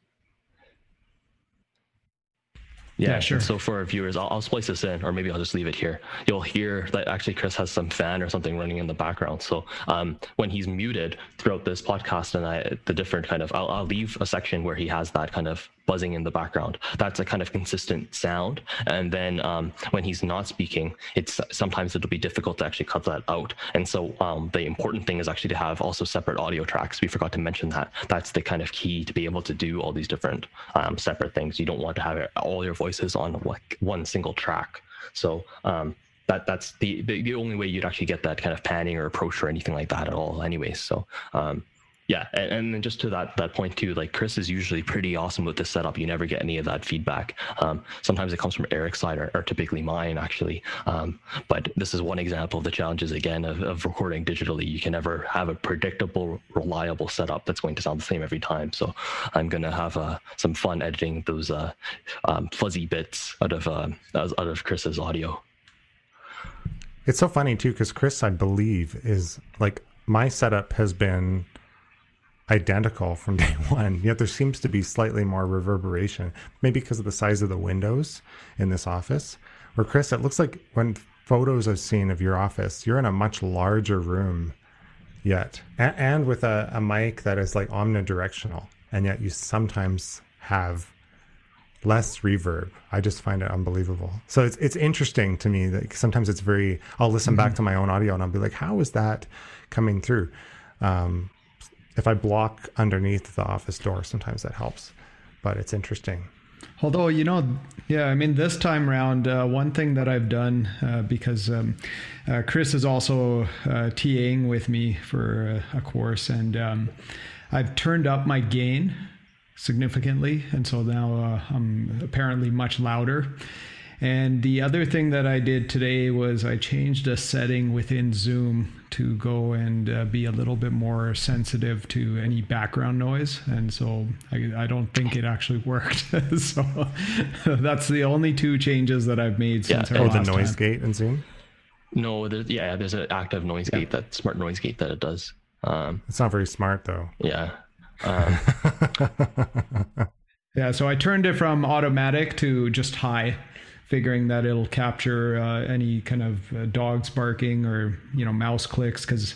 Yeah, yeah, sure. So for our viewers, I'll, I'll splice this in, or maybe I'll just leave it here. You'll hear that actually Chris has some fan or something running in the background. So um, when he's muted throughout this podcast, and I, the different kind of, I'll, I'll leave a section where he has that kind of buzzing in the background. That's a kind of consistent sound. And then um, when he's not speaking, it's sometimes it'll be difficult to actually cut that out. And so um, the important thing is actually to have also separate audio tracks. We forgot to mention that. That's the kind of key to be able to do all these different um, separate things. You don't want to have all your voices on like one single track. So um, that that's the, the, only way you'd actually get that kind of panning or approach or anything like that at all. Anyways, so um, yeah, and, then just to that that point too, like Chris is usually pretty awesome with this setup. You never get any of that feedback. Um, sometimes it comes from Eric's side or, or typically mine actually. Um, but this is one example of the challenges again of, of recording digitally. You can never have a predictable, reliable setup that's going to sound the same every time. So I'm gonna have uh, some fun editing those uh, um, fuzzy bits out of uh, out of Chris's audio. It's so funny too because Chris, I believe, is like my setup has been identical from day one, yet there seems to be slightly more reverberation, maybe because of the size of the windows in this office. Where Chris, it looks like when photos I've seen of your office, you're in a much larger room yet, and, and with a, a mic that is like omnidirectional, and yet you sometimes have less reverb. I just find it unbelievable. So it's it's interesting to me that sometimes it's very. I'll listen mm-hmm. back to my own audio and I'll be like, how is that coming through? Um, if I block underneath the office door, sometimes that helps. But it's interesting. Although you know, yeah, I mean, this time around, uh, one thing that I've done uh, because um, uh, Chris is also uh, TAing with me for a, a course, and um, I've turned up my gain significantly, and so now uh, I'm apparently much louder. And the other thing that I did today was I changed a setting within Zoom to go and uh, be a little bit more sensitive to any background noise. And so I, I don't think it actually worked. so that's the only two changes that I've made since yeah, our oh, the noise time. gate in Zoom. No, there's, yeah, there's an active noise yeah. gate that smart noise gate that it does. Um, it's not very smart though. Yeah, um, yeah, so I turned it from automatic to just high figuring that it'll capture uh, any kind of uh, dogs barking or you know mouse clicks because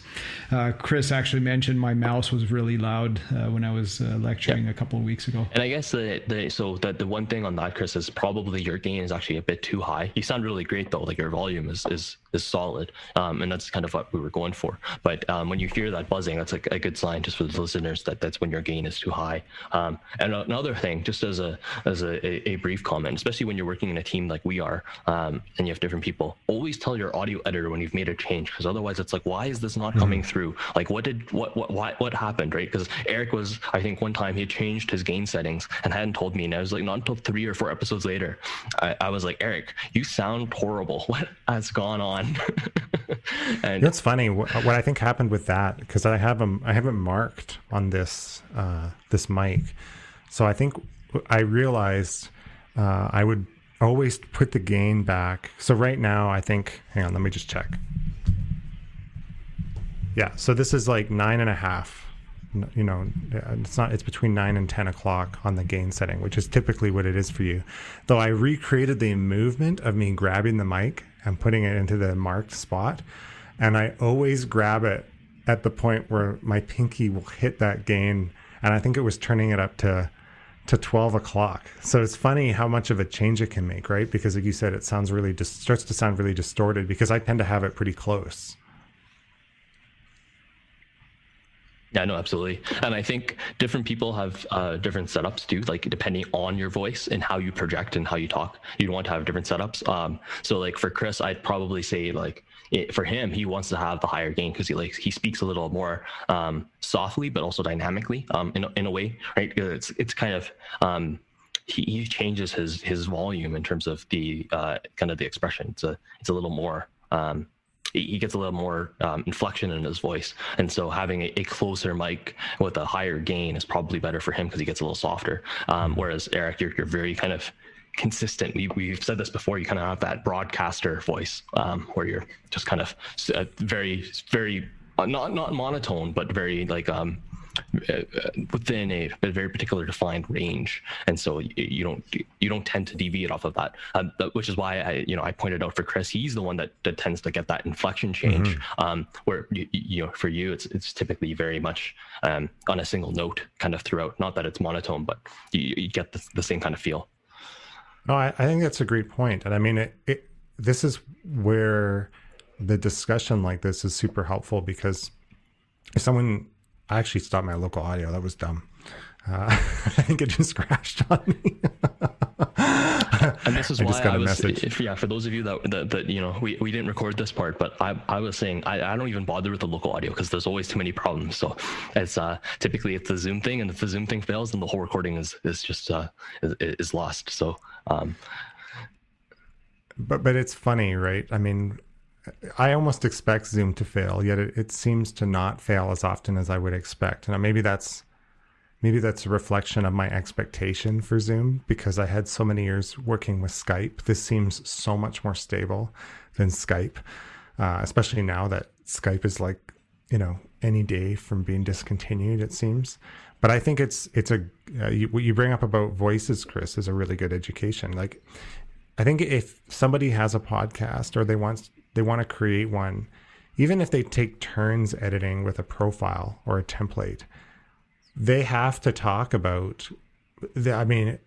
uh, Chris actually mentioned my mouse was really loud uh, when I was uh, lecturing a couple of weeks ago. And I guess the, the so that the one thing on that Chris is probably your gain is actually a bit too high. You sound really great though, like your volume is is is solid, um, and that's kind of what we were going for. But um, when you hear that buzzing, that's like a good sign just for the listeners that that's when your gain is too high. Um, and another thing, just as a as a, a brief comment, especially when you're working in a team like we are, um, and you have different people, always tell your audio editor when you've made a change, because otherwise it's like, why is this not coming mm-hmm. through? Like, what did what what what, what happened, right? Because Eric was, I think, one time he changed his gain settings and hadn't told me, and I was like, not until three or four episodes later, I, I was like, Eric, you sound horrible. What has gone on? and that's funny. What, I think happened with that, because I have them, I have it marked on this uh, this mic, so I think I realized uh, I would always put the gain back. So right now, I think, hang on, let me just check. Yeah, so this is like nine and a half. You know, it's not, it's between nine and 10 o'clock on the gain setting, which is typically what it is for you. Though I recreated the movement of me grabbing the mic and putting it into the marked spot. And I always grab it at the point where my pinky will hit that gain. And I think it was turning it up to to 12 o'clock. So it's funny how much of a change it can make, right? Because like you said, it sounds really, dis- starts to sound really distorted because I tend to have it pretty close. Yeah, no, absolutely. And I think different people have uh, different setups too, like depending on your voice and how you project and how you talk, you'd want to have different setups. Um, so like for Chris, I'd probably say like it, for him, he wants to have the higher gain because he like he speaks a little more um, softly, but also dynamically um, in, in a way, right? It's, it's kind of, um, he, he changes his, his volume in terms of the uh, kind of the expression. It's a, it's a little more, um, he gets a little more um, inflection in his voice. And so having a, a, closer mic with a higher gain is probably better for him because he gets a little softer. Um, whereas Eric, you're, you're very kind of consistent. We, we've said this before. You kind of have that broadcaster voice um, where you're just kind of uh, very, very uh, not not monotone, but very like um, within a, a, very particular defined range, and so you don't you don't tend to deviate off of that. Um, which is why I you know I pointed out for Chris, he's the one that, that tends to get that inflection change. Mm-hmm. Um, where you, you, know for you, it's it's typically very much um, on a single note kind of throughout. Not that it's monotone, but you, you get the, the, same kind of feel. No, I, I think that's a great point, and I mean it, it. This is where the discussion like this is super helpful because if someone I actually stopped my local audio. That was dumb. Uh, I think it just crashed on me. and this is I why I was, if, yeah, for those of you that, that, that, you know, we, we didn't record this part, but I, I was saying, I, I don't even bother with the local audio because there's always too many problems. So it's, uh, typically it's the zoom thing and if the zoom thing fails, then the whole recording is, is just, uh, is, is lost. So, um, but, but it's funny, right? I mean, I almost expect Zoom to fail, yet it, it seems to not fail as often as I would expect. And maybe that's maybe that's a reflection of my expectation for Zoom because I had so many years working with Skype. This seems so much more stable than Skype, uh, especially now that Skype is like you know any day from being discontinued. It seems, but I think it's it's a uh, you, what you bring up about voices, Chris, is a really good education. Like I think if somebody has a podcast or they want they want to create one, even if they take turns editing with a profile or a template, they have to talk about. The, I mean,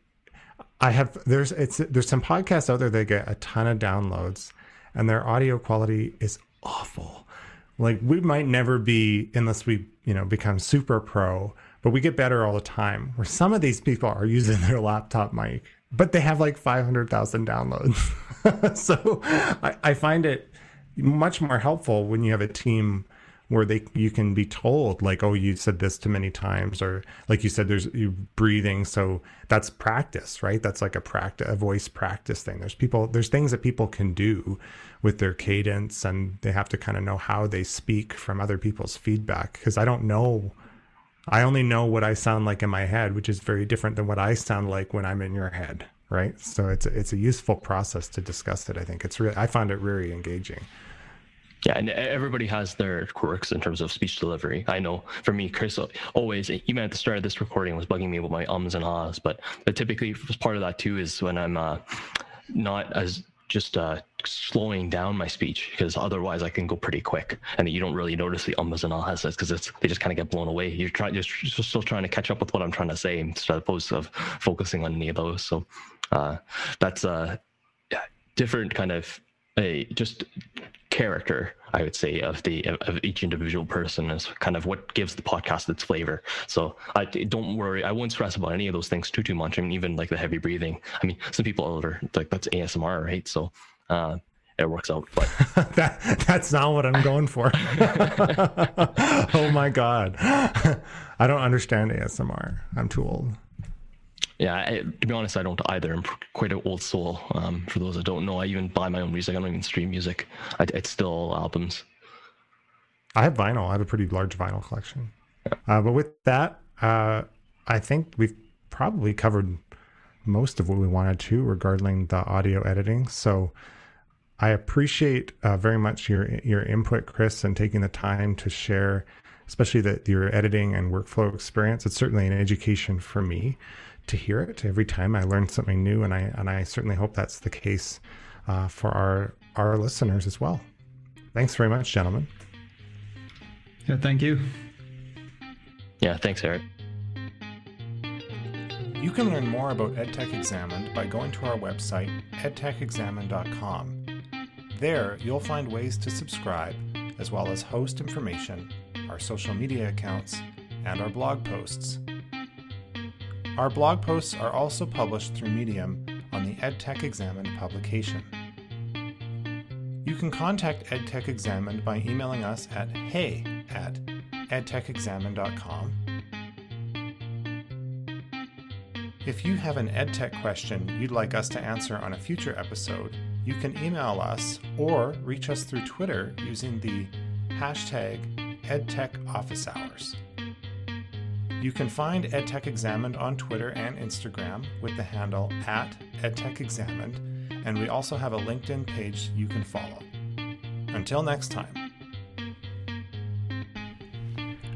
I have there's it's there's some podcasts out there that get a ton of downloads, and their audio quality is awful. Like we might never be unless we you know become super pro, but we get better all the time. Where some of these people are using their laptop mic, but they have like five hundred thousand downloads. so I, I find it much more helpful when you have a team where they you can be told like oh you said this too many times or like you said there's breathing. So that's practice right? That's like a practice a voice practice thing. There's people there's things that people can do with their cadence and they have to kind of know how they speak from other people's feedback. Because i don't know i only know what i sound like in my head which is very different than what i sound like when i'm in your head right so it's it's a useful process to discuss it i think it's really i find it really engaging yeah, and everybody has their quirks in terms of speech delivery. I know for me, Chris always, even at the start of this recording, was bugging me with my ums and ahs. But, but typically, part of that too is when I'm uh, not as just uh, slowing down my speech because otherwise I can go pretty quick, and you don't really notice the ums and ahs because it's they just kind of get blown away. You're trying just still trying to catch up with what I'm trying to say instead of focusing on any of those. So uh, that's a different kind of a just character i would say of the of each individual person is kind of what gives the podcast its flavor. So i don't worry i won't stress about any of those things too too much i mean even like the heavy breathing. I mean some people are like that's asmr right? So uh it works out but that that's not what i'm going for. Oh my god. I don't understand asmr i'm too old yeah, I, to be honest, I don't either. I'm quite an old soul. Um, for those that don't know, I even buy my own music. I don't even stream music. I, it's still albums. I have vinyl. I have a pretty large vinyl collection. Yeah. Uh, but with that, uh, I think we've probably covered most of what we wanted to regarding the audio editing. So I appreciate uh, very much your your input, Chris, and taking the time to share, especially that your editing and workflow experience. It's certainly an education for me to hear it every time. I learn something new, and I and I certainly hope that's the case uh, for our our listeners as well. Thanks very much, gentlemen. Yeah, thank you. Yeah, thanks, Eric. You can learn more about EdTech Examined by going to our website, edtechexamined.com. There, you'll find ways to subscribe, as well as host information, our social media accounts, and our blog posts. Our blog posts are also published through Medium on the EdTech Examined publication. You can contact EdTech Examined by emailing us at hey at edtechexamined.com. If you have an EdTech question you'd like us to answer on a future episode, you can email us or reach us through Twitter using the hashtag EdTechOfficeHours. You can find EdTech Examined on Twitter and Instagram with the handle at EdTech Examined, and we also have a LinkedIn page you can follow. Until next time.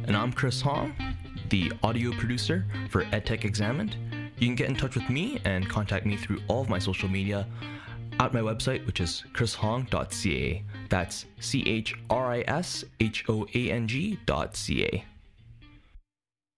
And I'm Chris Hoang. the audio producer for EdTech Examined. You can get in touch with me and contact me through all of my social media at my website, which is chrishoang.ca. That's C H R I S H O A N G.ca.